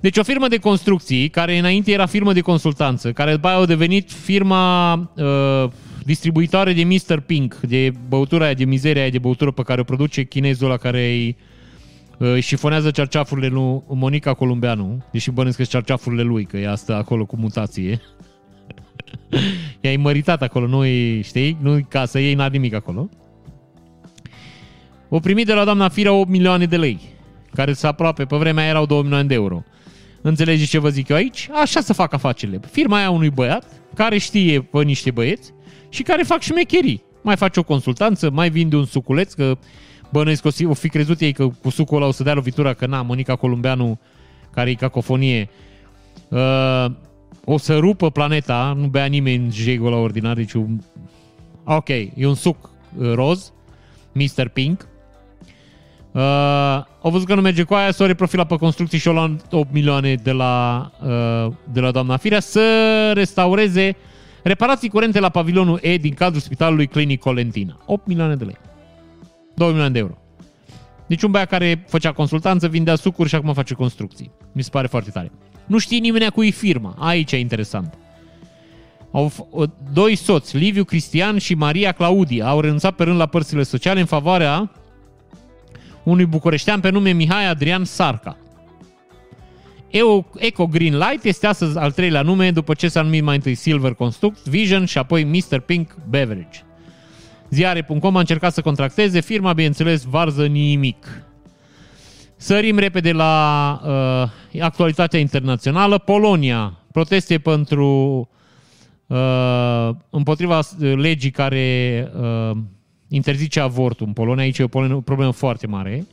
Deci o firmă de construcții, care înainte era firmă de consultanță, care după aia a devenit firma uh, distribuitoare de Mr. Pink, de băutura aia, de mizeria aia de băutură pe care o produce chinezul la care îi uh, șifonează cerceafurile lui Monica Columbeanu, deși bănesc că cerceafurile lui, că e asta acolo cu mutație. I-ai măritat acolo, nu știi? Nu ca să iei n nimic acolo. O primit de la doamna Firea 8 milioane de lei, care se aproape, pe vremea erau 2 milioane de euro. Înțelegeți ce vă zic eu aici? Așa să fac afacerile. Firma aia unui băiat care știe pe niște băieți și care fac șmecherii. Mai face o consultanță, mai vinde un suculeț, că bănuiesc că o fi crezut ei că cu sucul ăla o să dea lovitura, că na, Monica Columbeanu, care e cacofonie, uh, o să rupă planeta, nu bea nimeni jegul la ordinar, deci un... Ok, e un suc uh, roz, Mr. Pink. Uh, au văzut că nu merge cu aia, s-au reprofilat pe construcții și au luat 8 milioane de la, uh, de la doamna Firea să restaureze reparații curente la pavilionul E din cadrul spitalului Clinic Colentina. 8 milioane de lei. 2 milioane de euro. Deci un băiat care făcea consultanță, vindea sucuri și acum face construcții. Mi se pare foarte tare. Nu știe nimeni a cui firma. Aici e interesant. Au, doi soți, Liviu Cristian și Maria Claudia, au renunțat pe rând la părțile sociale în favoarea unui bucureștean pe nume Mihai Adrian Sarca. Eco Green Light este astăzi al treilea nume după ce s-a numit mai întâi Silver Construct, Vision și apoi Mr. Pink Beverage. Ziare.com a încercat să contracteze, firma, bineînțeles, varză nimic. Sărim repede la uh, actualitatea internațională. Polonia, proteste pentru uh, împotriva legii care uh, interzice avortul în Polonia. Aici e o problemă foarte mare.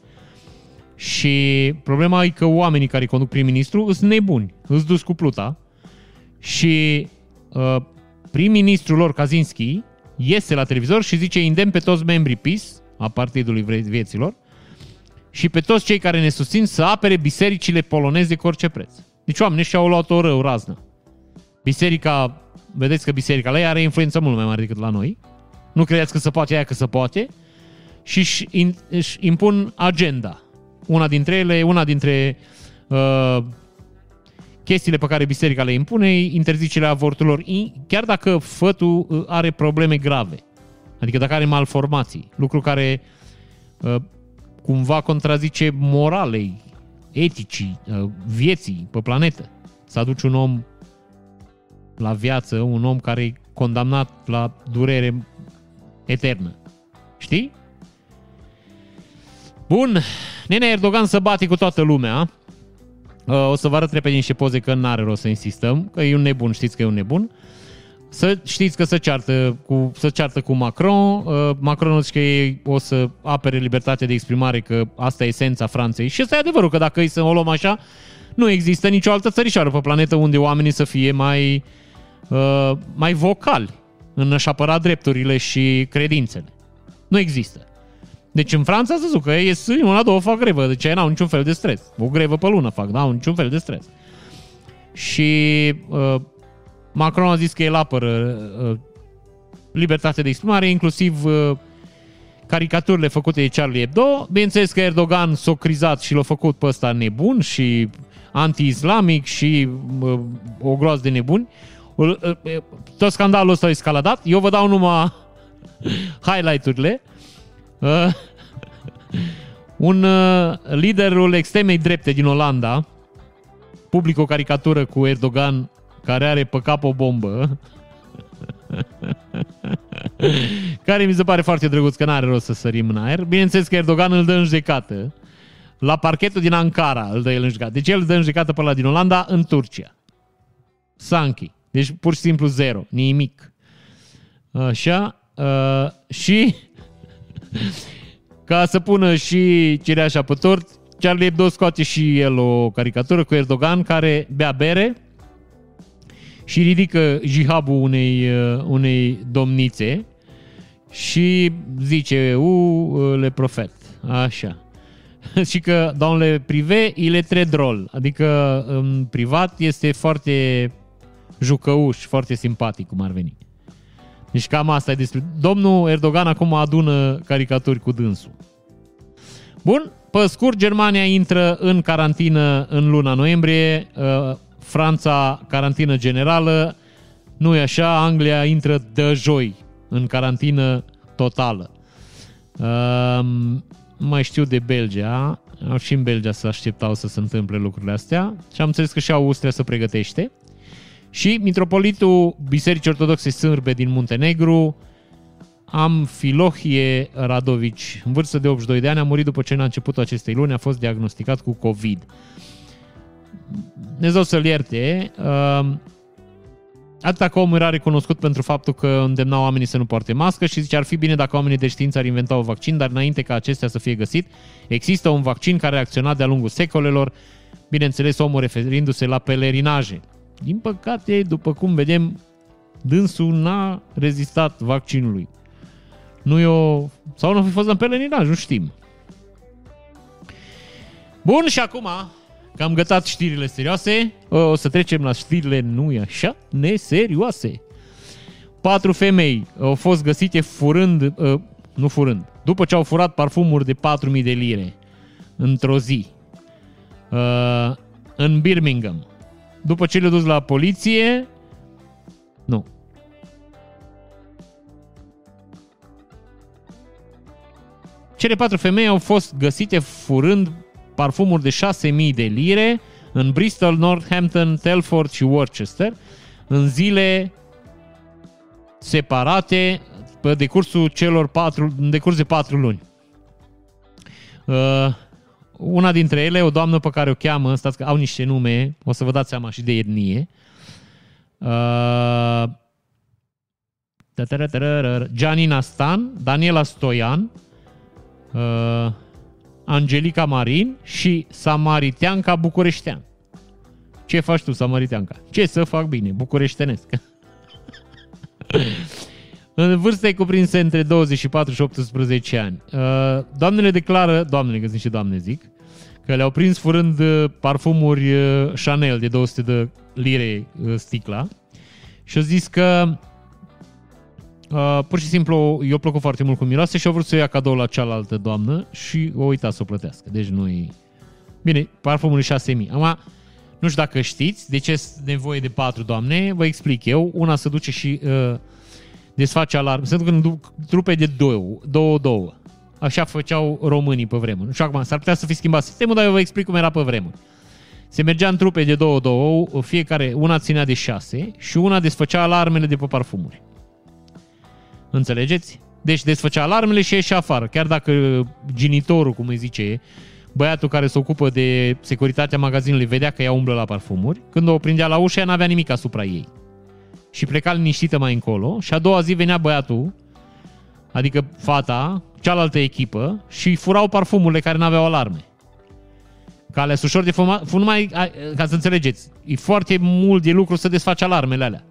Și problema e că oamenii care conduc prim-ministru sunt nebuni, îți dus cu pluta. Și uh, prim-ministrul lor, Kaczynski, iese la televizor și zice indemn pe toți membrii PIS, a Partidului Vieților, și pe toți cei care ne susțin să apere bisericile poloneze cu orice preț. Deci oamenii și au luat o rău raznă. Biserica, vedeți că biserica la ei are influență mult mai mare decât la noi. Nu credeți că se poate aia că se poate. Și își, își impun agenda. Una dintre ele, una dintre uh, chestiile pe care biserica le impune, interzicerea avorturilor, chiar dacă fătul uh, are probleme grave. Adică dacă are malformații, lucru care uh, cumva contrazice moralei, eticii, uh, vieții pe planetă. Să aduci un om la viață, un om care condamnat la durere eternă. Știi? Bun, Nene Erdogan să bate cu toată lumea. Uh, o să vă arăt repede niște poze că n-are rost să insistăm, că e un nebun, știți că e un nebun. Să știți că se ceartă cu, se ceartă cu Macron. Uh, Macron zice că ei o să apere libertatea de exprimare, că asta e esența Franței. Și ăsta e adevărul, că dacă îi să o luăm așa, nu există nicio altă țărișoară pe planetă unde oamenii să fie mai, uh, mai vocali în a-și apăra drepturile și credințele. Nu există. Deci în Franța a văzut că ies una, două fac grevă, deci n-au niciun fel de stres. O grevă pe lună fac, n-au niciun fel de stres. Și uh, Macron a zis că el apără uh, libertatea de exprimare, inclusiv uh, caricaturile făcute de Charlie Hebdo. Bineînțeles că Erdogan s-a crizat și l-a făcut pe ăsta nebun și anti-islamic și uh, o groază de nebuni. Uh, uh, tot scandalul ăsta a escaladat. Eu vă dau numai highlight-urile. Uh, un uh, liderul extremei drepte din Olanda publică o caricatură cu Erdogan care are pe cap o bombă care mi se pare foarte drăguț că n-are rost să sărim în aer. Bineînțeles că Erdogan îl dă în judecată la parchetul din Ankara îl dă el în judecată. Deci el îl dă în judecată pe la din Olanda în Turcia. Sanchi. Deci pur și simplu zero. Nimic. Așa. Uh, și ca să pună și cireașa pe tort, Charlie Hebdo scoate și el o caricatură cu Erdogan care bea bere și ridică jihabul unei, uh, unei domnițe și zice, u, le profet. Așa. și că dans le privé, il est très drôle. Adică în privat este foarte jucăuș, foarte simpatic, cum ar veni. Deci cam asta e despre... Domnul Erdogan acum adună caricaturi cu dânsul. Bun, pe scurt, Germania intră în carantină în luna noiembrie, uh, Franța carantină generală, nu e așa, Anglia intră de joi în carantină totală. Um, mai știu de Belgia, și în Belgia să așteptau să se întâmple lucrurile astea și am înțeles că și Austria se pregătește. Și mitropolitul Bisericii Ortodoxe Sârbe din Muntenegru, Amfilohie Radovici, în vârstă de 82 de ani, a murit după ce în începutul acestei luni a fost diagnosticat cu COVID. Dumnezeu să-l ierte. Uh, atâta că omul era recunoscut pentru faptul că îndemna oamenii să nu poarte mască și zice ar fi bine dacă oamenii de știință ar inventa un vaccin, dar înainte ca acestea să fie găsit, există un vaccin care a reacționat de-a lungul secolelor, bineînțeles omul referindu-se la pelerinaje. Din păcate, după cum vedem, dânsul n-a rezistat vaccinului. Nu e o... Sau nu a fi fost în pelerinaj, nu știm. Bun, și acum că am gătat știrile serioase, o să trecem la știrile nu e așa, neserioase. Patru femei au fost găsite furând, uh, nu furând, după ce au furat parfumuri de 4.000 de lire într-o zi uh, în Birmingham. După ce le-au dus la poliție, nu. Cele patru femei au fost găsite furând parfumuri de 6.000 de lire în Bristol, Northampton, Telford și Worcester în zile separate pe decursul celor patru, în decurs de patru luni. Uh, una dintre ele, o doamnă pe care o cheamă, stați că au niște nume, o să vă dați seama și de etnie, uh, Janina Stan, Daniela Stoian, uh, Angelica Marin și Samariteanca Bucureștean. Ce faci tu, Samariteanca? Ce să fac bine? Bucureștenesc. în vârste cuprinse între 24 și 18 ani. Uh, doamnele declară, doamnele, că sunt și doamne zic, că le-au prins furând uh, parfumuri uh, Chanel de 200 de lire sticla și au zis că Uh, pur și simplu, i-a plăcut foarte mult cum miroase și a vrut să ia cadou la cealaltă doamnă și o uita să o plătească. Deci nu Bine, parfumul e 6.000. Acum, nu știu dacă știți de ce e nevoie de patru doamne, vă explic eu. Una se duce și uh, desface alarm. Se duc în trupe de două, două, două. Așa făceau românii pe vremuri. Și acum, s-ar putea să fi schimbat sistemul, dar eu vă explic cum era pe vremuri. Se mergea în trupe de două, două, fiecare, una ținea de șase și una desfăcea alarmele de pe parfumuri. Înțelegeți? Deci desfăcea alarmele și ieșea afară. Chiar dacă genitorul, cum îi zice, băiatul care se ocupă de securitatea magazinului vedea că ea umblă la parfumuri, când o prindea la ușă, ea n-avea nimic asupra ei. Și pleca liniștită mai încolo și a doua zi venea băiatul, adică fata, cealaltă echipă și furau parfumurile care n-aveau alarme. Că ușor de fumat, numai, ca să înțelegeți, e foarte mult de lucru să desfaci alarmele alea.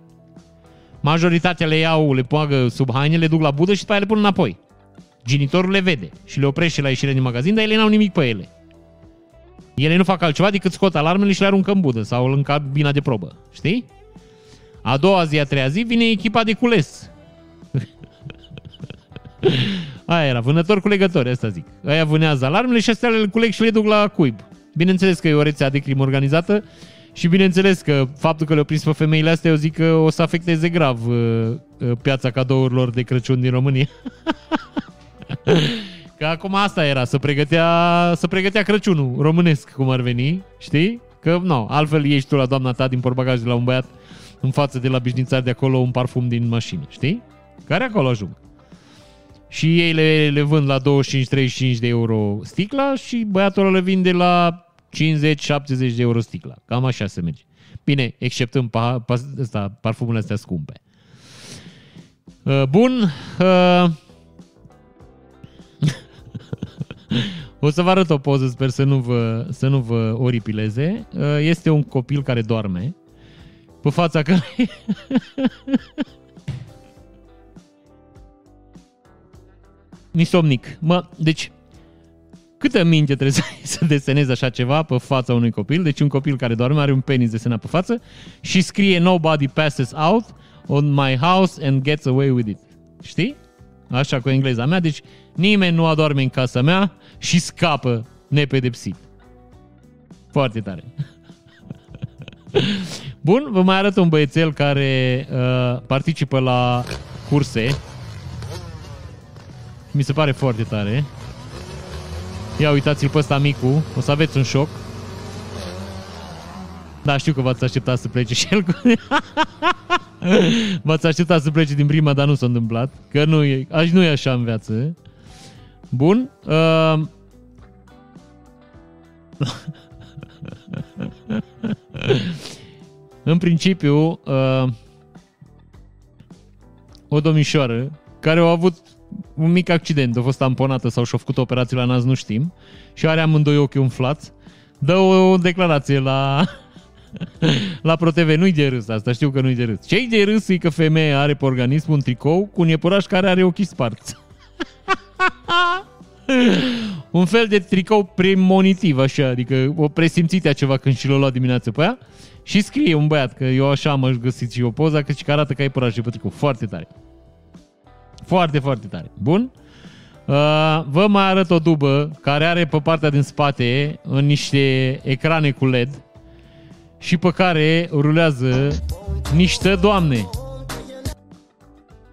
Majoritatea le iau, le poagă sub haine, le duc la budă și după aia le pun înapoi. Genitorul le vede și le oprește la ieșire din magazin, dar ele n-au nimic pe ele. Ele nu fac altceva decât scot alarmele și le aruncă în budă sau în cabina de probă. Știi? A doua zi, a treia zi, vine echipa de cules. Aia era, vânător culegători, asta zic. Aia vânează alarmele și astea le culeg și le duc la cuib. Bineînțeles că e o rețea de crimă organizată și bineînțeles că faptul că le-au prins pe femeile astea, eu zic că o să afecteze grav uh, uh, piața cadourilor de Crăciun din România. că acum asta era, să pregătea, să pregătea Crăciunul românesc, cum ar veni, știi? Că, nu, altfel ieși tu la doamna ta din portbagaj de la un băiat în față de la bișnițari de acolo un parfum din mașină, știi? Care acolo ajung. Și ei le, le vând la 25-35 de euro sticla și băiatul le vinde la 50-70 de euro sticla. Cam așa se merge. Bine, exceptând pa, pa, ăsta, parfumurile astea scumpe. Uh, bun. Uh, o să vă arăt o poză, sper să nu vă, să nu vă oripileze. Uh, este un copil care doarme pe fața care... Nisomnic. Mă, deci Câtă minte trebuie să, să desenezi așa ceva pe fața unui copil? Deci un copil care doarme are un penis desenat pe față și scrie Nobody passes out on my house and gets away with it. Știi? Așa cu engleza mea. Deci nimeni nu adorme în casa mea și scapă nepedepsit. Foarte tare. Bun, vă mai arăt un băiețel care uh, participă la curse. Mi se pare foarte tare. Ia uitați-l pe ăsta micu, o să aveți un șoc. Da, știu că v-ați așteptat să plece și el cu... v-ați așteptat să plece din prima, dar nu s-a întâmplat. Că nu e, aș nu e așa în viață. Bun. Uh... în principiu, uh... o domnișoară care a avut un mic accident, a fost tamponată sau și-a făcut operație la nas, nu știm, și are amândoi ochii umflați, dă o declarație la, la ProTV. Nu-i de râs asta, știu că nu-i de râs. Ce-i de râs e că femeia are pe organism un tricou cu un iepuraș care are ochii sparți. un fel de tricou premonitiv, așa, adică o presimțite ceva când și l-a luat dimineața pe aia. Și scrie un băiat, că eu așa am găsit și o poză, că, că arată ca iepuraș pe tricou. Foarte tare. Foarte, foarte tare. Bun? Uh, vă mai arăt o dubă care are pe partea din spate în niște ecrane cu LED și pe care rulează niște doamne.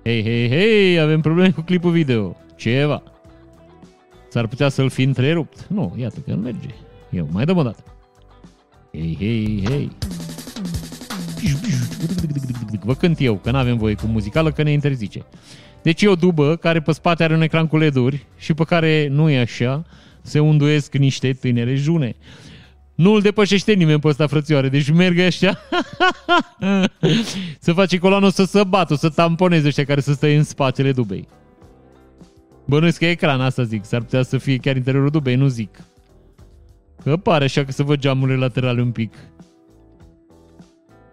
Hei, hei, hei, avem probleme cu clipul video. Ceva. S-ar putea să-l fi întrerupt. Nu, iată că nu merge. Eu mai dăm o dată. Hei, hei, hei. Vă cânt eu, că nu avem voie cu muzicală, că ne interzice. Deci e o dubă care pe spate are un ecran cu LED-uri și pe care nu e așa, se unduiesc niște tinere june. Nu îl depășește nimeni pe ăsta, frățioare, deci merg așa să face coloană, să se bată, să tamponeze ăștia care să stă în spatele dubei. Bănuiesc că e ecran, asta zic, s-ar putea să fie chiar interiorul dubei, nu zic. Că pare așa că să văd geamurile laterale un pic.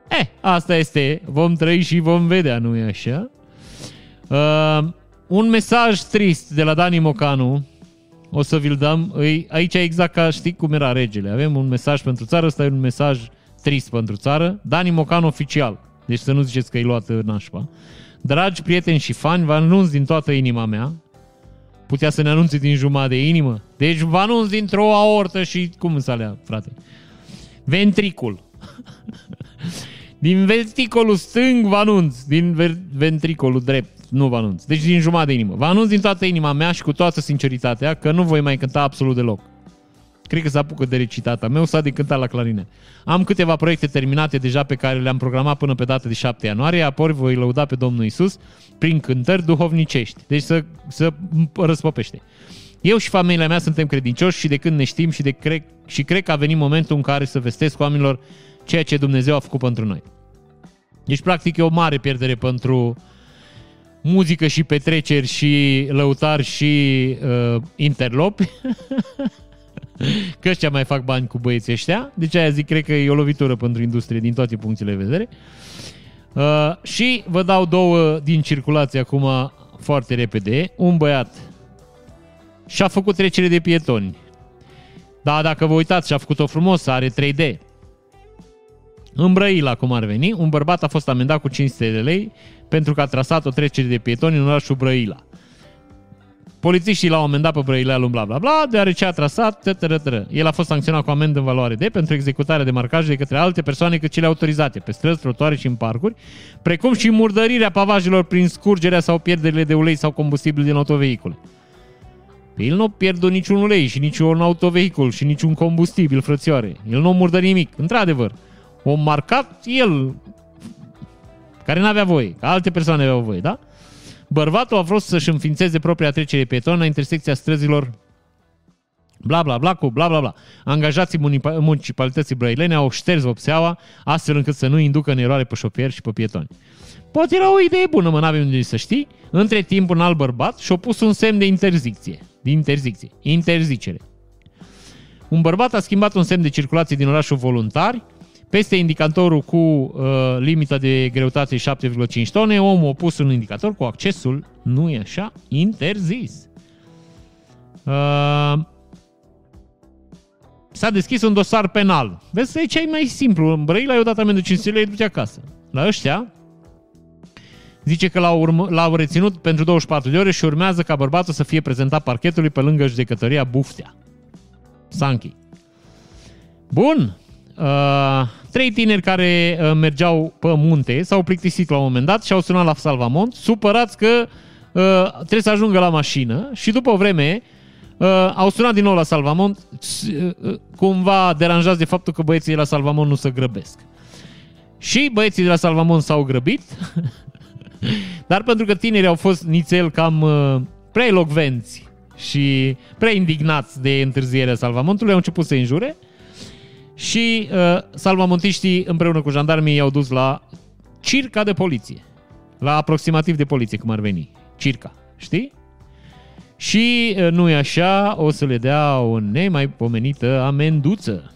Eh, asta este, vom trăi și vom vedea, nu e așa? Uh, un mesaj trist de la Dani Mocanu, o să vi-l dăm. Îi, aici exact ca știi cum era regele. Avem un mesaj pentru țară, ăsta e un mesaj trist pentru țară. Dani Mocanu oficial. Deci să nu ziceți că e luat nașpa. Dragi prieteni și fani, vă anunț din toată inima mea. Putea să ne anunțe din jumătate de inimă. Deci vă anunț dintr-o aortă și... Cum să alea, frate? Ventricul. din ventricolul stâng vă anunț. Din ventricolul drept nu vă anunț. Deci din jumătate de inimă. Vă anunț din toată inima mea și cu toată sinceritatea că nu voi mai cânta absolut deloc. Cred că s-a apucă de recitata meu sau de cântat la clarinet. Am câteva proiecte terminate deja pe care le-am programat până pe data de 7 ianuarie, apoi voi lăuda pe Domnul Isus prin cântări duhovnicești. Deci să, să răspopește. Eu și familia mea suntem credincioși și de când ne știm și, de cred, și cred că a venit momentul în care să vestesc oamenilor ceea ce Dumnezeu a făcut pentru noi. Deci, practic, e o mare pierdere pentru muzică și petreceri și lăutari și uh, interlopi. că ăștia mai fac bani cu băieții ăștia. Deci aia zic, cred că e o lovitură pentru industrie din toate punctele de vedere. Uh, și vă dau două din circulație acum foarte repede. Un băiat și-a făcut trecere de pietoni. Da, dacă vă uitați, și-a făcut-o frumos, are 3D. În Brăila, cum ar veni, un bărbat a fost amendat cu 500 de lei pentru că a trasat o trecere de pietoni în orașul Brăila. Polițiștii l-au amendat pe Brăilealul, bla bla bla, deoarece a trasat, tătărătără. El a fost sancționat cu amendă în valoare de pentru executarea de marcaj de către alte persoane cât cele autorizate pe străzi, trotuare și în parcuri, precum și murdărirea pavajelor prin scurgerea sau pierderile de ulei sau combustibil din autovehicule. Pe el nu pierd niciun ulei și niciun autovehicul și niciun combustibil, frățioare. El nu murdă nimic, într-adevăr. O marcat el, care n-avea voie, ca alte persoane aveau voie, da? Bărbatul a vrut să-și înființeze propria trecere pieton la intersecția străzilor bla bla bla cu bla bla bla. Angajații municipalității brăilene au șters vopseaua astfel încât să nu inducă în eroare pe șofieri și pe pietoni. Poate era o idee bună, mă, n-avem unde să știi. Între timp, un alt bărbat și-a pus un semn de interzicție. De interzicție. Interzicere. Un bărbat a schimbat un semn de circulație din orașul Voluntari peste indicatorul cu uh, limita de greutate 7,5 tone, omul a pus un indicator cu accesul, nu e așa, interzis. Uh, s-a deschis un dosar penal. Vezi, aici e mai simplu. În Brăila i-au dat amendă 500 lei, du acasă. La ăștia, zice că l-au, urmă, l-au reținut pentru 24 de ore și urmează ca bărbatul să fie prezentat parchetului pe lângă judecătoria Buftea. Sanchi. Bun. Uh, trei tineri care uh, mergeau pe munte s-au plictisit la un moment dat și au sunat la salvamont, supărați că uh, trebuie să ajungă la mașină și după o vreme uh, au sunat din nou la salvamont, uh, cumva deranjați de faptul că băieții de la salvamont nu se grăbesc. Și băieții de la salvamont s-au grăbit, dar pentru că tinerii au fost nițel cam uh, prea elocvenți și prea indignați de întârzierea salvamontului, au început să înjure și uh, salvamontiștii împreună cu jandarmii i-au dus la circa de poliție. La aproximativ de poliție, cum ar veni. Circa. Știi? Și uh, nu e așa, o să le dea o nemaipomenită amenduță.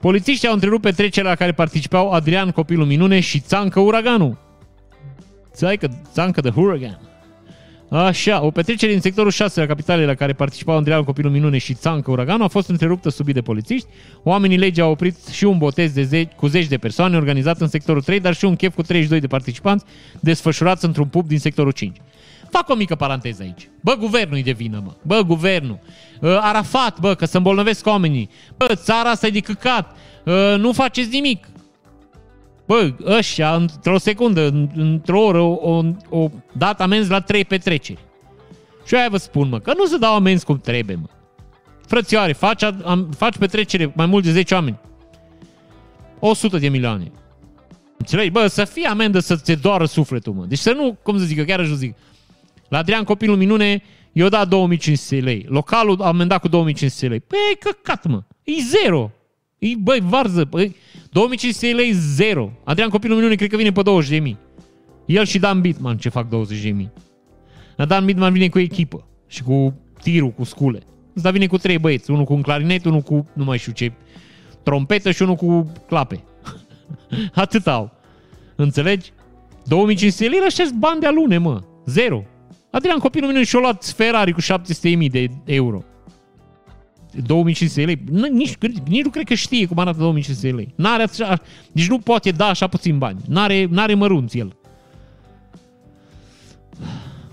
Polițiștii au întrerupt petrecerea la care participau Adrian Copilul Minune și Țancă Uraganul. Țaică, Țancă de Huragan. Așa, o petrecere din sectorul 6 la capitalei la care participau Andreea Copilul Minune și Țancă Uraganul a fost întreruptă subit de polițiști. Oamenii legii au oprit și un botez de ze- cu zeci de persoane organizat în sectorul 3, dar și un chef cu 32 de participanți desfășurați într-un pub din sectorul 5. Fac o mică paranteză aici. Bă, guvernul e de vină, mă. Bă, guvernul. Uh, Arafat, bă, că să îmbolnăvesc oamenii. Bă, țara asta e de căcat. Uh, nu faceți nimic. Bă, ăștia, într-o secundă, într-o oră, o, o dat amenzi la trei petreceri. Și aia vă spun, mă, că nu se dau amenzi cum trebuie, mă. Frățioare, faci, am, faci petrecere mai mult de 10 oameni. 100 de milioane. Înțelegi? Bă, să fie amendă să ți doară sufletul, mă. Deci să nu, cum să zic, eu chiar aș zic. La Adrian Copilul Minune, eu dat 2500 lei. Localul a amendat cu 2500 lei. Păi, căcat, mă. E zero. E, băi, varză. Băi, 2500 lei, zero. Adrian Copilul Minune cred că vine pe 20 de mii. El și Dan Bitman ce fac 20 de mii. Dar Dan Bitman vine cu echipă și cu tirul, cu scule. Ăsta vine cu trei băieți, unul cu un clarinet, unul cu nu mai știu ce, trompetă și unul cu clape. Atât au. Înțelegi? 2500 lei ăștia bani de alune, mă. Zero. Adrian Copilul Minune și-a luat Ferrari cu 700.000 de euro. 2500 lei. Nici, nici nu cred că știe cum arată 2500 lei. N-are așa, nici nu poate da așa puțin bani. N-are, n-are mărunți el.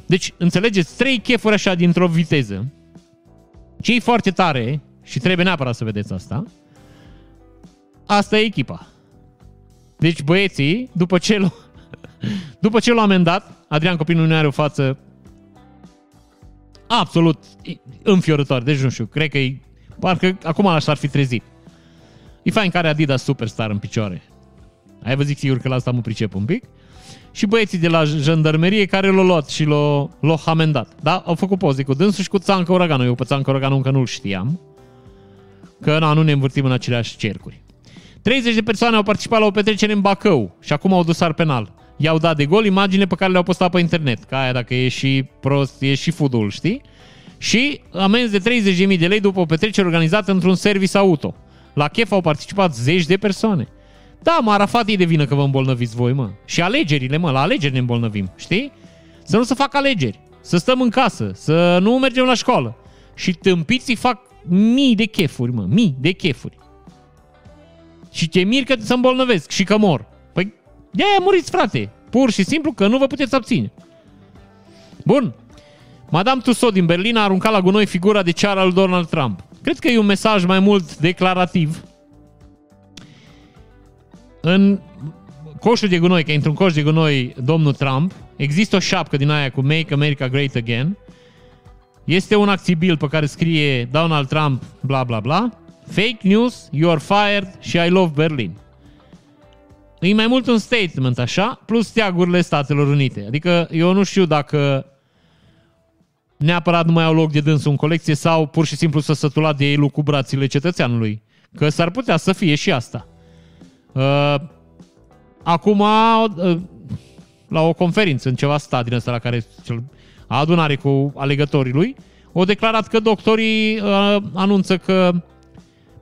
Deci, înțelegeți, trei chefuri așa dintr-o viteză. Ce e foarte tare, și trebuie neapărat să vedeți asta, asta e echipa. Deci băieții, după ce l după ce l-au amendat, Adrian Copilul nu are o față absolut înfiorător. Deci nu știu, cred că e, parcă acum așa ar fi trezit. E fain care Adidas Superstar în picioare. Ai văzut sigur că la asta mă pricep un pic. Și băieții de la jandarmerie care l-au luat și l-au, l-au hamendat. Da? Au făcut poze cu dânsul și cu Țancă Uraganul. Eu pe Țancă Uraganul încă nu-l știam. Că na, nu ne învârtim în aceleași cercuri. 30 de persoane au participat la o petrecere în Bacău și acum au dosar penal. I-au dat de gol imagine pe care le-au postat pe internet. Ca aia dacă e și prost, e și fudul, știi? Și amenzi de 30.000 de lei după o petrecere organizată într-un service auto. La chef au participat zeci de persoane. Da, mă, Arafat e de vină că vă îmbolnăviți voi, mă. Și alegerile, mă, la alegeri ne îmbolnăvim, știi? Să nu se facă alegeri, să stăm în casă, să nu mergem la școală. Și tâmpiții fac mii de chefuri, mă, mii de chefuri. Și te mir că se îmbolnăvesc și că mor. Păi de-aia muriți, frate. Pur și simplu că nu vă puteți abține. Bun. Madame Tussaud din Berlin a aruncat la gunoi figura de ceară al Donald Trump. Cred că e un mesaj mai mult declarativ. În coșul de gunoi, că e într-un coș de gunoi domnul Trump, există o șapcă din aia cu Make America Great Again. Este un acțibil pe care scrie Donald Trump, bla bla bla. Fake news, you are fired și I love Berlin. E mai mult un statement așa, plus steagurile Statelor Unite. Adică eu nu știu dacă neapărat nu mai au loc de dânsul în colecție sau pur și simplu să sătula de ei cu brațile cetățeanului. Că s-ar putea să fie și asta. Uh, acum, uh, la o conferință în ceva stat din ăsta la care a adunare cu alegătorii lui, au declarat că doctorii uh, anunță că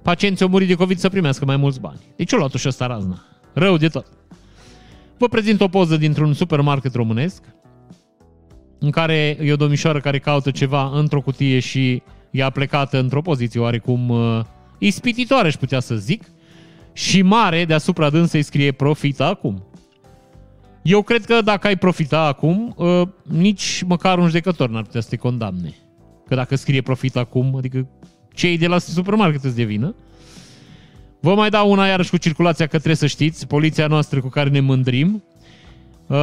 pacienții au murit de COVID să primească mai mulți bani. Deci o luat și ăsta razna. Rău de tot. Vă prezint o poză dintr-un supermarket românesc în care e o domnișoară care caută ceva într-o cutie și e plecată într-o poziție oarecum uh, ispititoare, aș putea să zic, și mare deasupra dânsei scrie profita acum. Eu cred că dacă ai profita acum, uh, nici măcar un judecător n-ar putea să te condamne. Că dacă scrie profit acum, adică cei de la supermarket îți devină. Vă mai dau una iarăși cu circulația că trebuie să știți, poliția noastră cu care ne mândrim. Uh,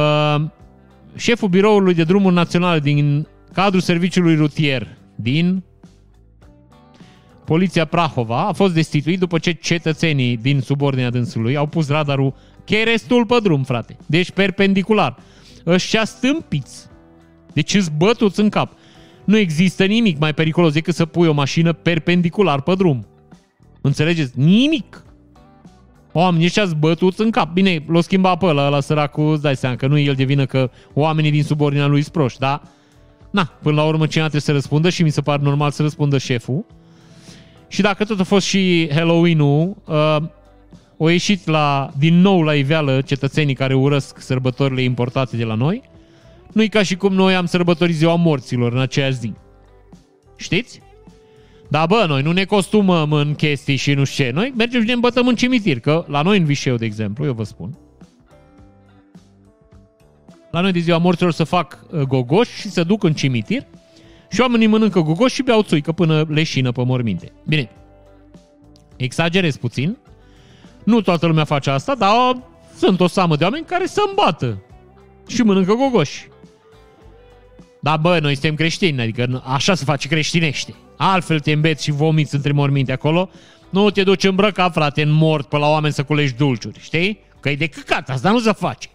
șeful biroului de drumuri naționale din cadrul serviciului rutier din Poliția Prahova a fost destituit după ce cetățenii din subordinea dânsului au pus radarul cherestul pe drum, frate. Deci perpendicular. Ăștia stâmpiți. Deci îți bătuți în cap. Nu există nimic mai periculos decât să pui o mașină perpendicular pe drum. Înțelegeți? Nimic. Oamenii ăștia bătuți în cap. Bine, l-o schimba pe ăla, ăla săracul, îți dai seama că nu el de vină că oamenii din subordinea lui sunt proști, da? Na, până la urmă cineva trebuie să răspundă și mi se pare normal să răspundă șeful. Și dacă tot a fost și Halloween-ul, uh, au ieșit la, din nou la iveală cetățenii care urăsc sărbătorile importate de la noi. Nu-i ca și cum noi am sărbătorit ziua morților în aceeași zi. Știți? Da, bă, noi nu ne costumăm în chestii și nu știu ce. Noi mergem și ne îmbătăm în cimitir, că la noi în Vișeu, de exemplu, eu vă spun, la noi de ziua morților să fac uh, gogoși și să duc în cimitir și oamenii mănâncă gogoși și beau țuică până leșină pe morminte. Bine, exagerez puțin, nu toată lumea face asta, dar sunt o samă de oameni care să îmbată și mănâncă gogoși. Da, bă, noi suntem creștini, adică așa se face creștinește. Altfel te îmbeți și vomiți între morminte acolo. Nu te duci îmbrăcat, frate, în mort pe la oameni să culegi dulciuri, știi? Că e de căcat, asta nu se face.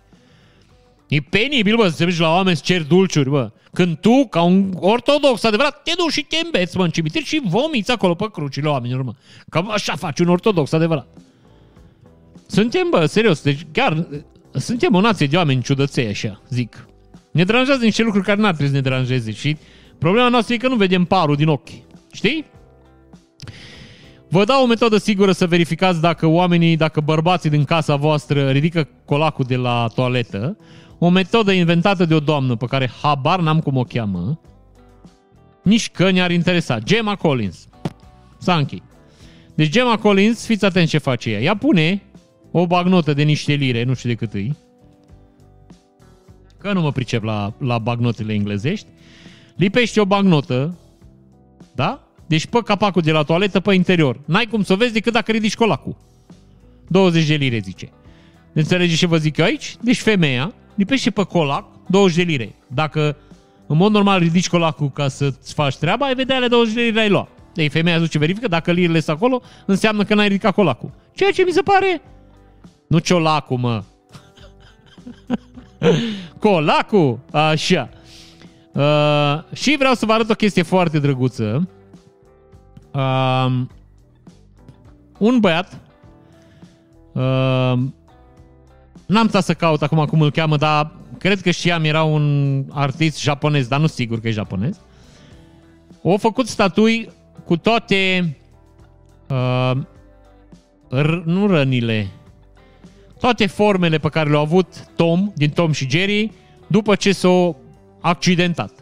E penibil, bă, să te duci la oameni să ceri dulciuri, bă. Când tu, ca un ortodox adevărat, te duci și te îmbeți, mă, în cimitir și vomiți acolo pe crucile oamenilor, mă. Că așa faci un ortodox adevărat. Suntem, bă, serios, deci chiar suntem o nație de oameni ciudăței, așa, zic. Ne deranjează niște lucruri care n-ar trebui să ne deranjeze și problema noastră e că nu vedem parul din ochi. Știi? Vă dau o metodă sigură să verificați dacă oamenii, dacă bărbații din casa voastră ridică colacul de la toaletă. O metodă inventată de o doamnă pe care habar n-am cum o cheamă. Nici că ne-ar interesa. Gemma Collins. Sanchi. Deci Gemma Collins, fiți atenți ce face ea. Ea pune o bagnotă de niște lire, nu știu de cât îi, că nu mă pricep la, la bagnotele englezești, lipește o bagnotă, da? Deci pe capacul de la toaletă, pe interior. N-ai cum să o vezi decât dacă ridici colacul. 20 de lire, zice. Înțelegeți ce vă zic eu aici? Deci femeia lipește pe colac 20 de lire. Dacă în mod normal ridici colacul ca să-ți faci treaba, ai vedea ale 20 de lei le-ai luat. Ei, femeia zice, verifică, dacă lirile sunt acolo, înseamnă că n-ai ridicat colacul. Ceea ce mi se pare... Nu ciolacul, mă. colacul! Așa. Uh, și vreau să vă arăt o chestie foarte drăguță. Uh, un băiat uh, N-am stat să caut acum cum îl cheamă, dar cred că știam, era un artist japonez, dar nu sigur că e japonez. O făcut statui cu toate uh, r- nu rănile, toate formele pe care le-au avut Tom, din Tom și Jerry, după ce s-au accidentat.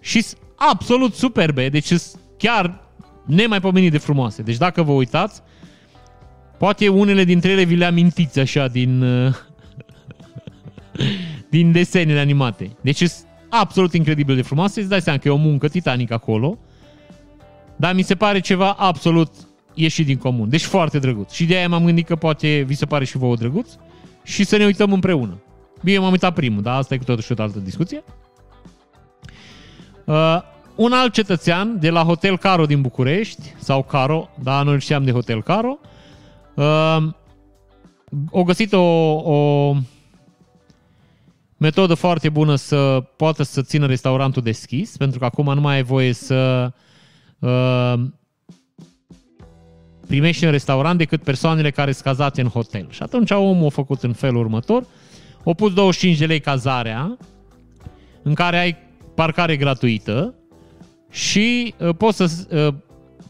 Și absolut superbe, deci chiar nemaipomenit de frumoase. Deci dacă vă uitați, poate unele dintre ele vi le amintiți așa din, uh, din desenele animate. Deci sunt absolut incredibil de frumoase, îți dai seama că e o muncă titanică acolo, dar mi se pare ceva absolut ieșit din comun. Deci foarte drăguț. Și de aia m-am gândit că poate vi se pare și vouă drăguț și să ne uităm împreună. Bine, m-am uitat primul, dar asta e cu totuși o altă discuție. Uh, un alt cetățean de la Hotel Caro din București, sau Caro, dar noi știam de Hotel Caro, uh, o găsit o, o metodă foarte bună să poată să țină restaurantul deschis, pentru că acum nu mai ai voie să uh, primești în restaurant decât persoanele care sunt cazate în hotel. Și atunci omul a făcut în felul următor, o pus 25 de lei cazarea, în care ai parcare gratuită și uh, poți, să, uh,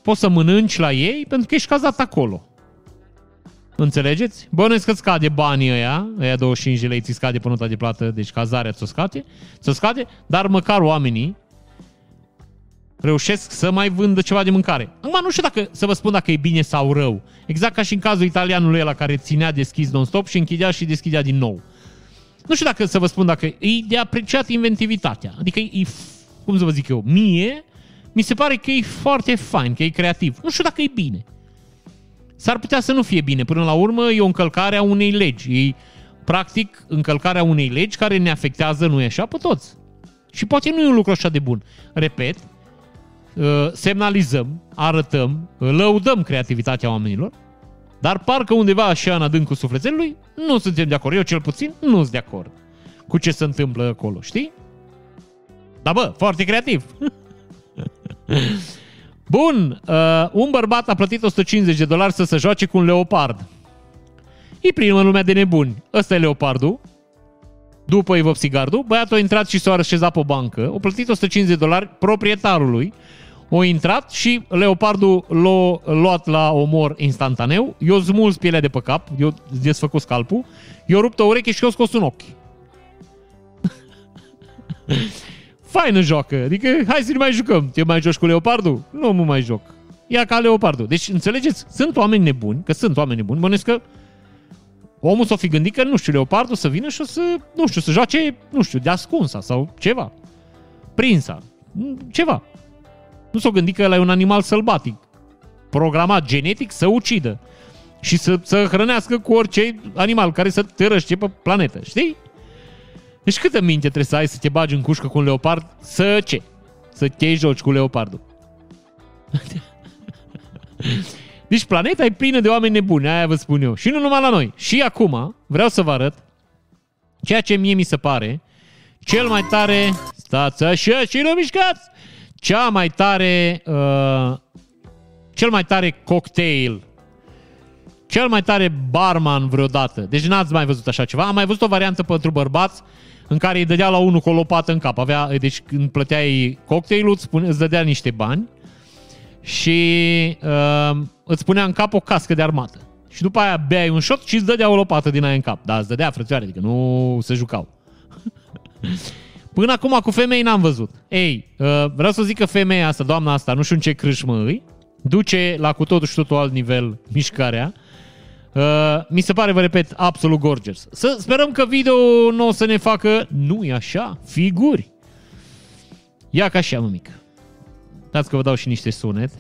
poți să mănânci la ei pentru că ești cazat acolo. Înțelegeți? Bănuiesc că scade banii ăia, ăia 25 de lei ți scade pe nota de plată, deci cazarea ți-o scade, ți scade, dar măcar oamenii reușesc să mai vândă ceva de mâncare. Acum nu știu dacă, să vă spun dacă e bine sau rău. Exact ca și în cazul italianului ăla care ținea deschis non-stop și închidea și deschidea din nou. Nu știu dacă să vă spun dacă e de apreciat inventivitatea. Adică e, cum să vă zic eu, mie mi se pare că e foarte fain, că e creativ. Nu știu dacă e bine. S-ar putea să nu fie bine. Până la urmă e o încălcare a unei legi. E practic încălcarea unei legi care ne afectează, nu e așa, pe toți. Și poate nu e un lucru așa de bun. Repet, uh, semnalizăm, arătăm, lăudăm creativitatea oamenilor, dar parcă undeva așa în adâncul sufletelului nu suntem de acord. Eu cel puțin nu sunt de acord cu ce se întâmplă acolo, știi? Da bă, foarte creativ. Bun, uh, un bărbat a plătit 150 de dolari să se joace cu un leopard. E primă lumea de nebuni. Ăsta e leopardul. După e gardul. Băiatul a intrat și s-a așezat pe o bancă. A plătit 150 de dolari proprietarului. O intrat și leopardul l-a luat la omor instantaneu. I-a smuls pielea de pe cap. I-a desfăcut scalpul. I-a rupt o ureche și i-a scos un ochi. faină joacă. Adică, hai să ne mai jucăm. Te mai joci cu leopardul? Nu mă mai joc. Ia ca leopardul. Deci, înțelegeți? Sunt oameni nebuni, că sunt oameni nebuni. Bănesc că omul s-o fi gândit că, nu știu, leopardul să vină și o să, nu știu, să joace, nu știu, de ascunsa sau ceva. Prinsa. Ceva. Nu s-o gândit că ăla e un animal sălbatic. Programat genetic să ucidă. Și să, să hrănească cu orice animal care să te răște pe planetă. Știi? Deci câtă minte trebuie să ai să te bagi în cușcă cu un leopard? Să ce? Să te joci cu leopardul. Deci planeta e plină de oameni nebuni, aia vă spun eu. Și nu numai la noi. Și acum vreau să vă arăt ceea ce mie mi se pare cel mai tare... Stați așa și nu mișcați! Cea mai tare... Uh, cel mai tare cocktail cel mai tare barman vreodată. Deci n-ați mai văzut așa ceva. Am mai văzut o variantă pentru bărbați în care îi dădea la unul cu o lopată în cap. Avea, deci când plăteai cocktailul, îți, spune, îți dădea niște bani și uh, îți punea în cap o cască de armată. Și după aia beai un shot și îți dădea o lopată din aia în cap. Da, îți dădea frățioare, adică nu se jucau. Până acum cu femei n-am văzut. Ei, uh, vreau să zic că femeia asta, doamna asta, nu știu în ce crâșmă îi, duce la cu totul și totul alt nivel mișcarea Uh, mi se pare, vă repet, absolut gorgeous. Să sperăm că video nu o să ne facă, nu e așa, figuri. Ia ca așa, mămică. Dați că vă dau și niște sunet.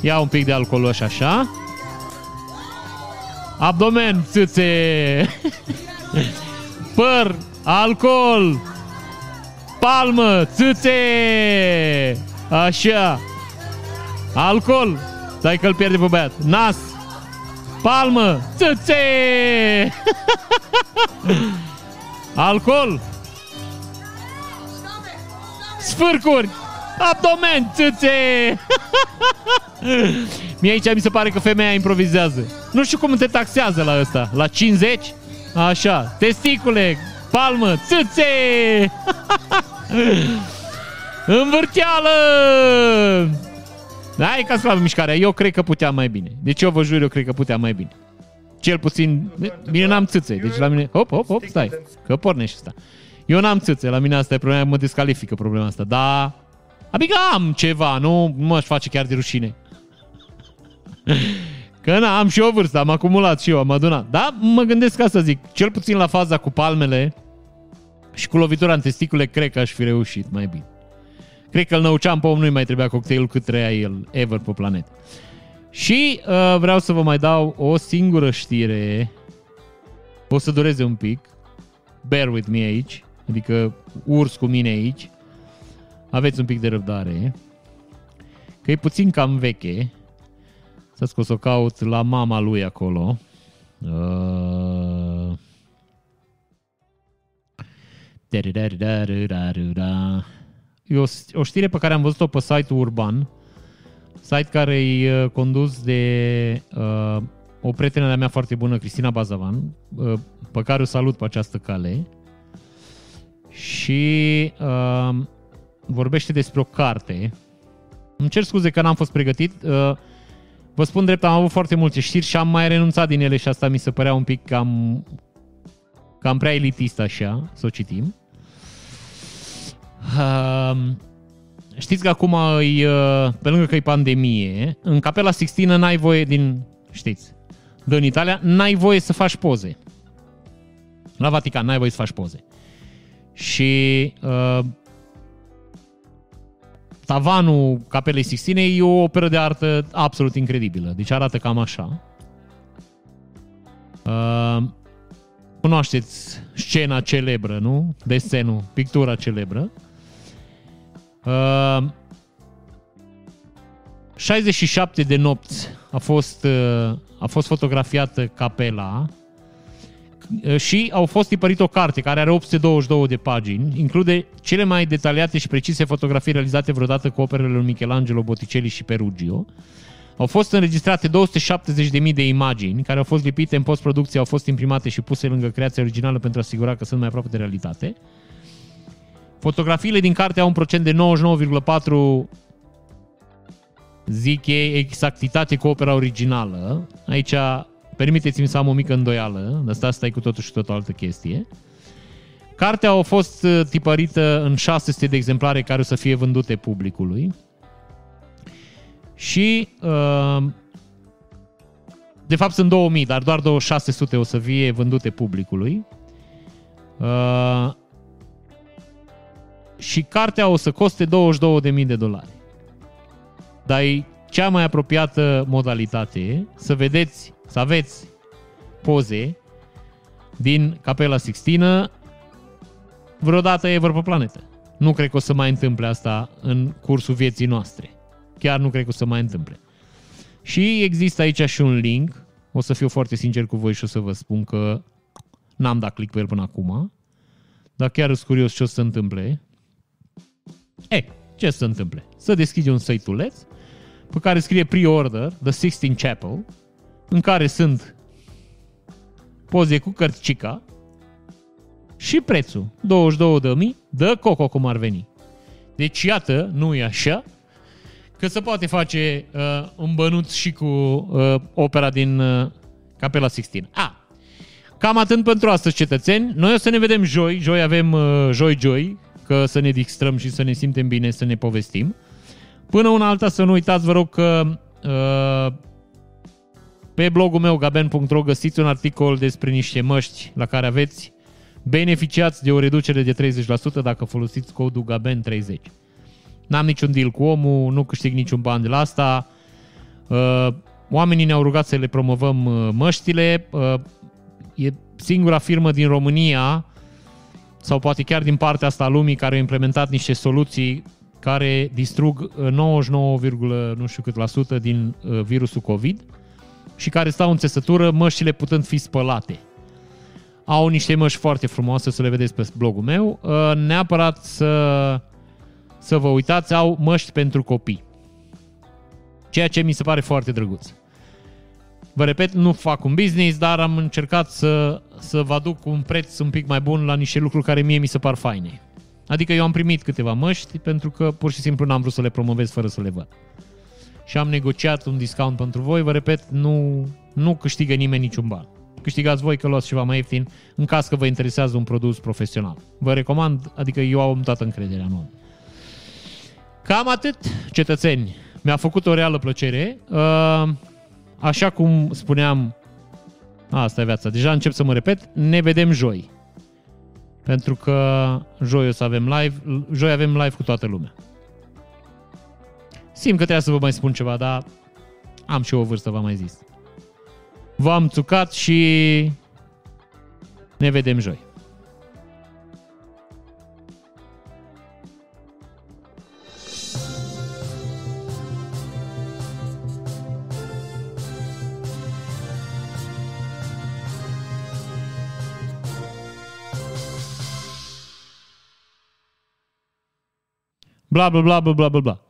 Ia un pic de alcool așa, așa. Abdomen, țâțe. Păr, alcool. palmă, țâțe! Așa. Alcool. Stai că-l pierde pe băiat. Nas. Palmă. Țâțe! Alcool. Sfârcuri. Abdomen. Țâțe! Mie aici mi se pare că femeia improvizează. Nu știu cum te taxează la ăsta. La 50? Așa. Testicule. Palmă. Țâțe! Învârteală! Da, e ca slavă mișcarea. Eu cred că putea mai bine. Deci eu vă jur, eu cred că putea mai bine. Cel puțin... Bine, n-am țâțe. Deci la mine... Hop, hop, hop, stai. Că pornește asta. Eu n-am țâțe. La mine asta e problema. Mă descalifică problema asta. Da... Adică am ceva, nu mă face chiar de rușine. Că na, am și o vârstă, am acumulat și eu, am adunat. Da, mă gândesc ca să zic, cel puțin la faza cu palmele și cu lovitura în testicule, cred că aș fi reușit mai bine. Cred că îl năuceam pe om, nu-i mai trebuia cocktailul cât trăia el ever pe planetă. Și uh, vreau să vă mai dau o singură știre. O să dureze un pic. Bear with me aici. Adică urs cu mine aici. Aveți un pic de răbdare. Că e puțin cam veche. Să o să o caut la mama lui acolo. Uh... E o, o știre pe care am văzut-o pe site-ul Urban, site care e uh, condus de uh, o prietenă de-a mea foarte bună, Cristina Bazavan, uh, pe care o salut pe această cale. Și uh, vorbește despre o carte. Îmi cer scuze că n-am fost pregătit. Uh, vă spun drept, am avut foarte multe știri și am mai renunțat din ele și asta mi se părea un pic cam, cam prea elitist așa, să o citim. Uh, știți că acum, e, uh, pe lângă că e pandemie, în Capela Sixtină n-ai voie din, știți, din Italia, n-ai voie să faci poze. La Vatican n-ai voie să faci poze. Și uh, tavanul Capelei Sixtinei e o operă de artă absolut incredibilă. Deci arată cam așa. Uh, cunoașteți scena celebră, nu? Desenul, pictura celebră. Uh, 67 de nopți a fost, uh, a fost fotografiată capela uh, și au fost tipărit o carte care are 822 de pagini, include cele mai detaliate și precise fotografii realizate vreodată cu operele lui Michelangelo, Botticelli și Perugio. Au fost înregistrate 270.000 de imagini care au fost lipite în postproducție, au fost imprimate și puse lângă creația originală pentru a asigura că sunt mai aproape de realitate. Fotografiile din carte au un procent de 99,4 zic e exactitate cu opera originală. Aici permiteți-mi să am o mică îndoială, dar asta e cu totul și tot o altă chestie. Cartea a fost uh, tipărită în 600 de exemplare care o să fie vândute publicului. Și uh, de fapt sunt 2000, dar doar 600 o să fie vândute publicului. Uh, și cartea o să coste 22.000 de dolari. Dar e cea mai apropiată modalitate să vedeți, să aveți poze din Capela Sixtină vreodată ever pe planetă. Nu cred că o să mai întâmple asta în cursul vieții noastre. Chiar nu cred că o să mai întâmple. Și există aici și un link. O să fiu foarte sincer cu voi și o să vă spun că n-am dat click pe el până acum. Dar chiar sunt curios ce o să se întâmple. E, ce se întâmple? Să deschizi un site-uleț pe care scrie pre-order The Sixteen Chapel, în care sunt poze cu cărticica și prețul 22.000 de coco cum ar veni. Deci iată, nu e așa, că se poate face uh, un bănuț și cu uh, opera din uh, Capela Sixteen. A, cam atât pentru astăzi, cetățeni. Noi o să ne vedem joi. Joi avem uh, joi-joi, că să ne distrăm și să ne simtem bine, să ne povestim. Până una alta să nu uitați, vă rog că uh, pe blogul meu gaben.ro găsiți un articol despre niște măști la care aveți beneficiați de o reducere de 30% dacă folosiți codul GABEN30. N-am niciun deal cu omul, nu câștig niciun ban de la asta. Uh, oamenii ne-au rugat să le promovăm uh, măștile. Uh, e singura firmă din România sau poate chiar din partea asta a lumii care au implementat niște soluții care distrug 99, nu știu cât la sută din uh, virusul COVID și care stau în țesătură, măștile putând fi spălate. Au niște măști foarte frumoase, să le vedeți pe blogul meu. Uh, neapărat să, să vă uitați, au măști pentru copii. Ceea ce mi se pare foarte drăguț. Vă repet, nu fac un business, dar am încercat să, să vă aduc un preț un pic mai bun la niște lucruri care mie mi se par faine. Adică eu am primit câteva măști pentru că pur și simplu n-am vrut să le promovez fără să le văd. Și am negociat un discount pentru voi, vă repet, nu, nu câștigă nimeni niciun ban. Câștigați voi că luați ceva mai ieftin în caz că vă interesează un produs profesional. Vă recomand, adică eu am toată încrederea în om. Cam atât, cetățeni. Mi-a făcut o reală plăcere. Uh, așa cum spuneam, asta e viața, deja încep să mă repet, ne vedem joi. Pentru că joi o să avem live, joi avem live cu toată lumea. Simt că trebuie să vă mai spun ceva, dar am și eu o vârstă, v-am mai zis. V-am țucat și ne vedem joi. bla bla bla bla bla bla bla.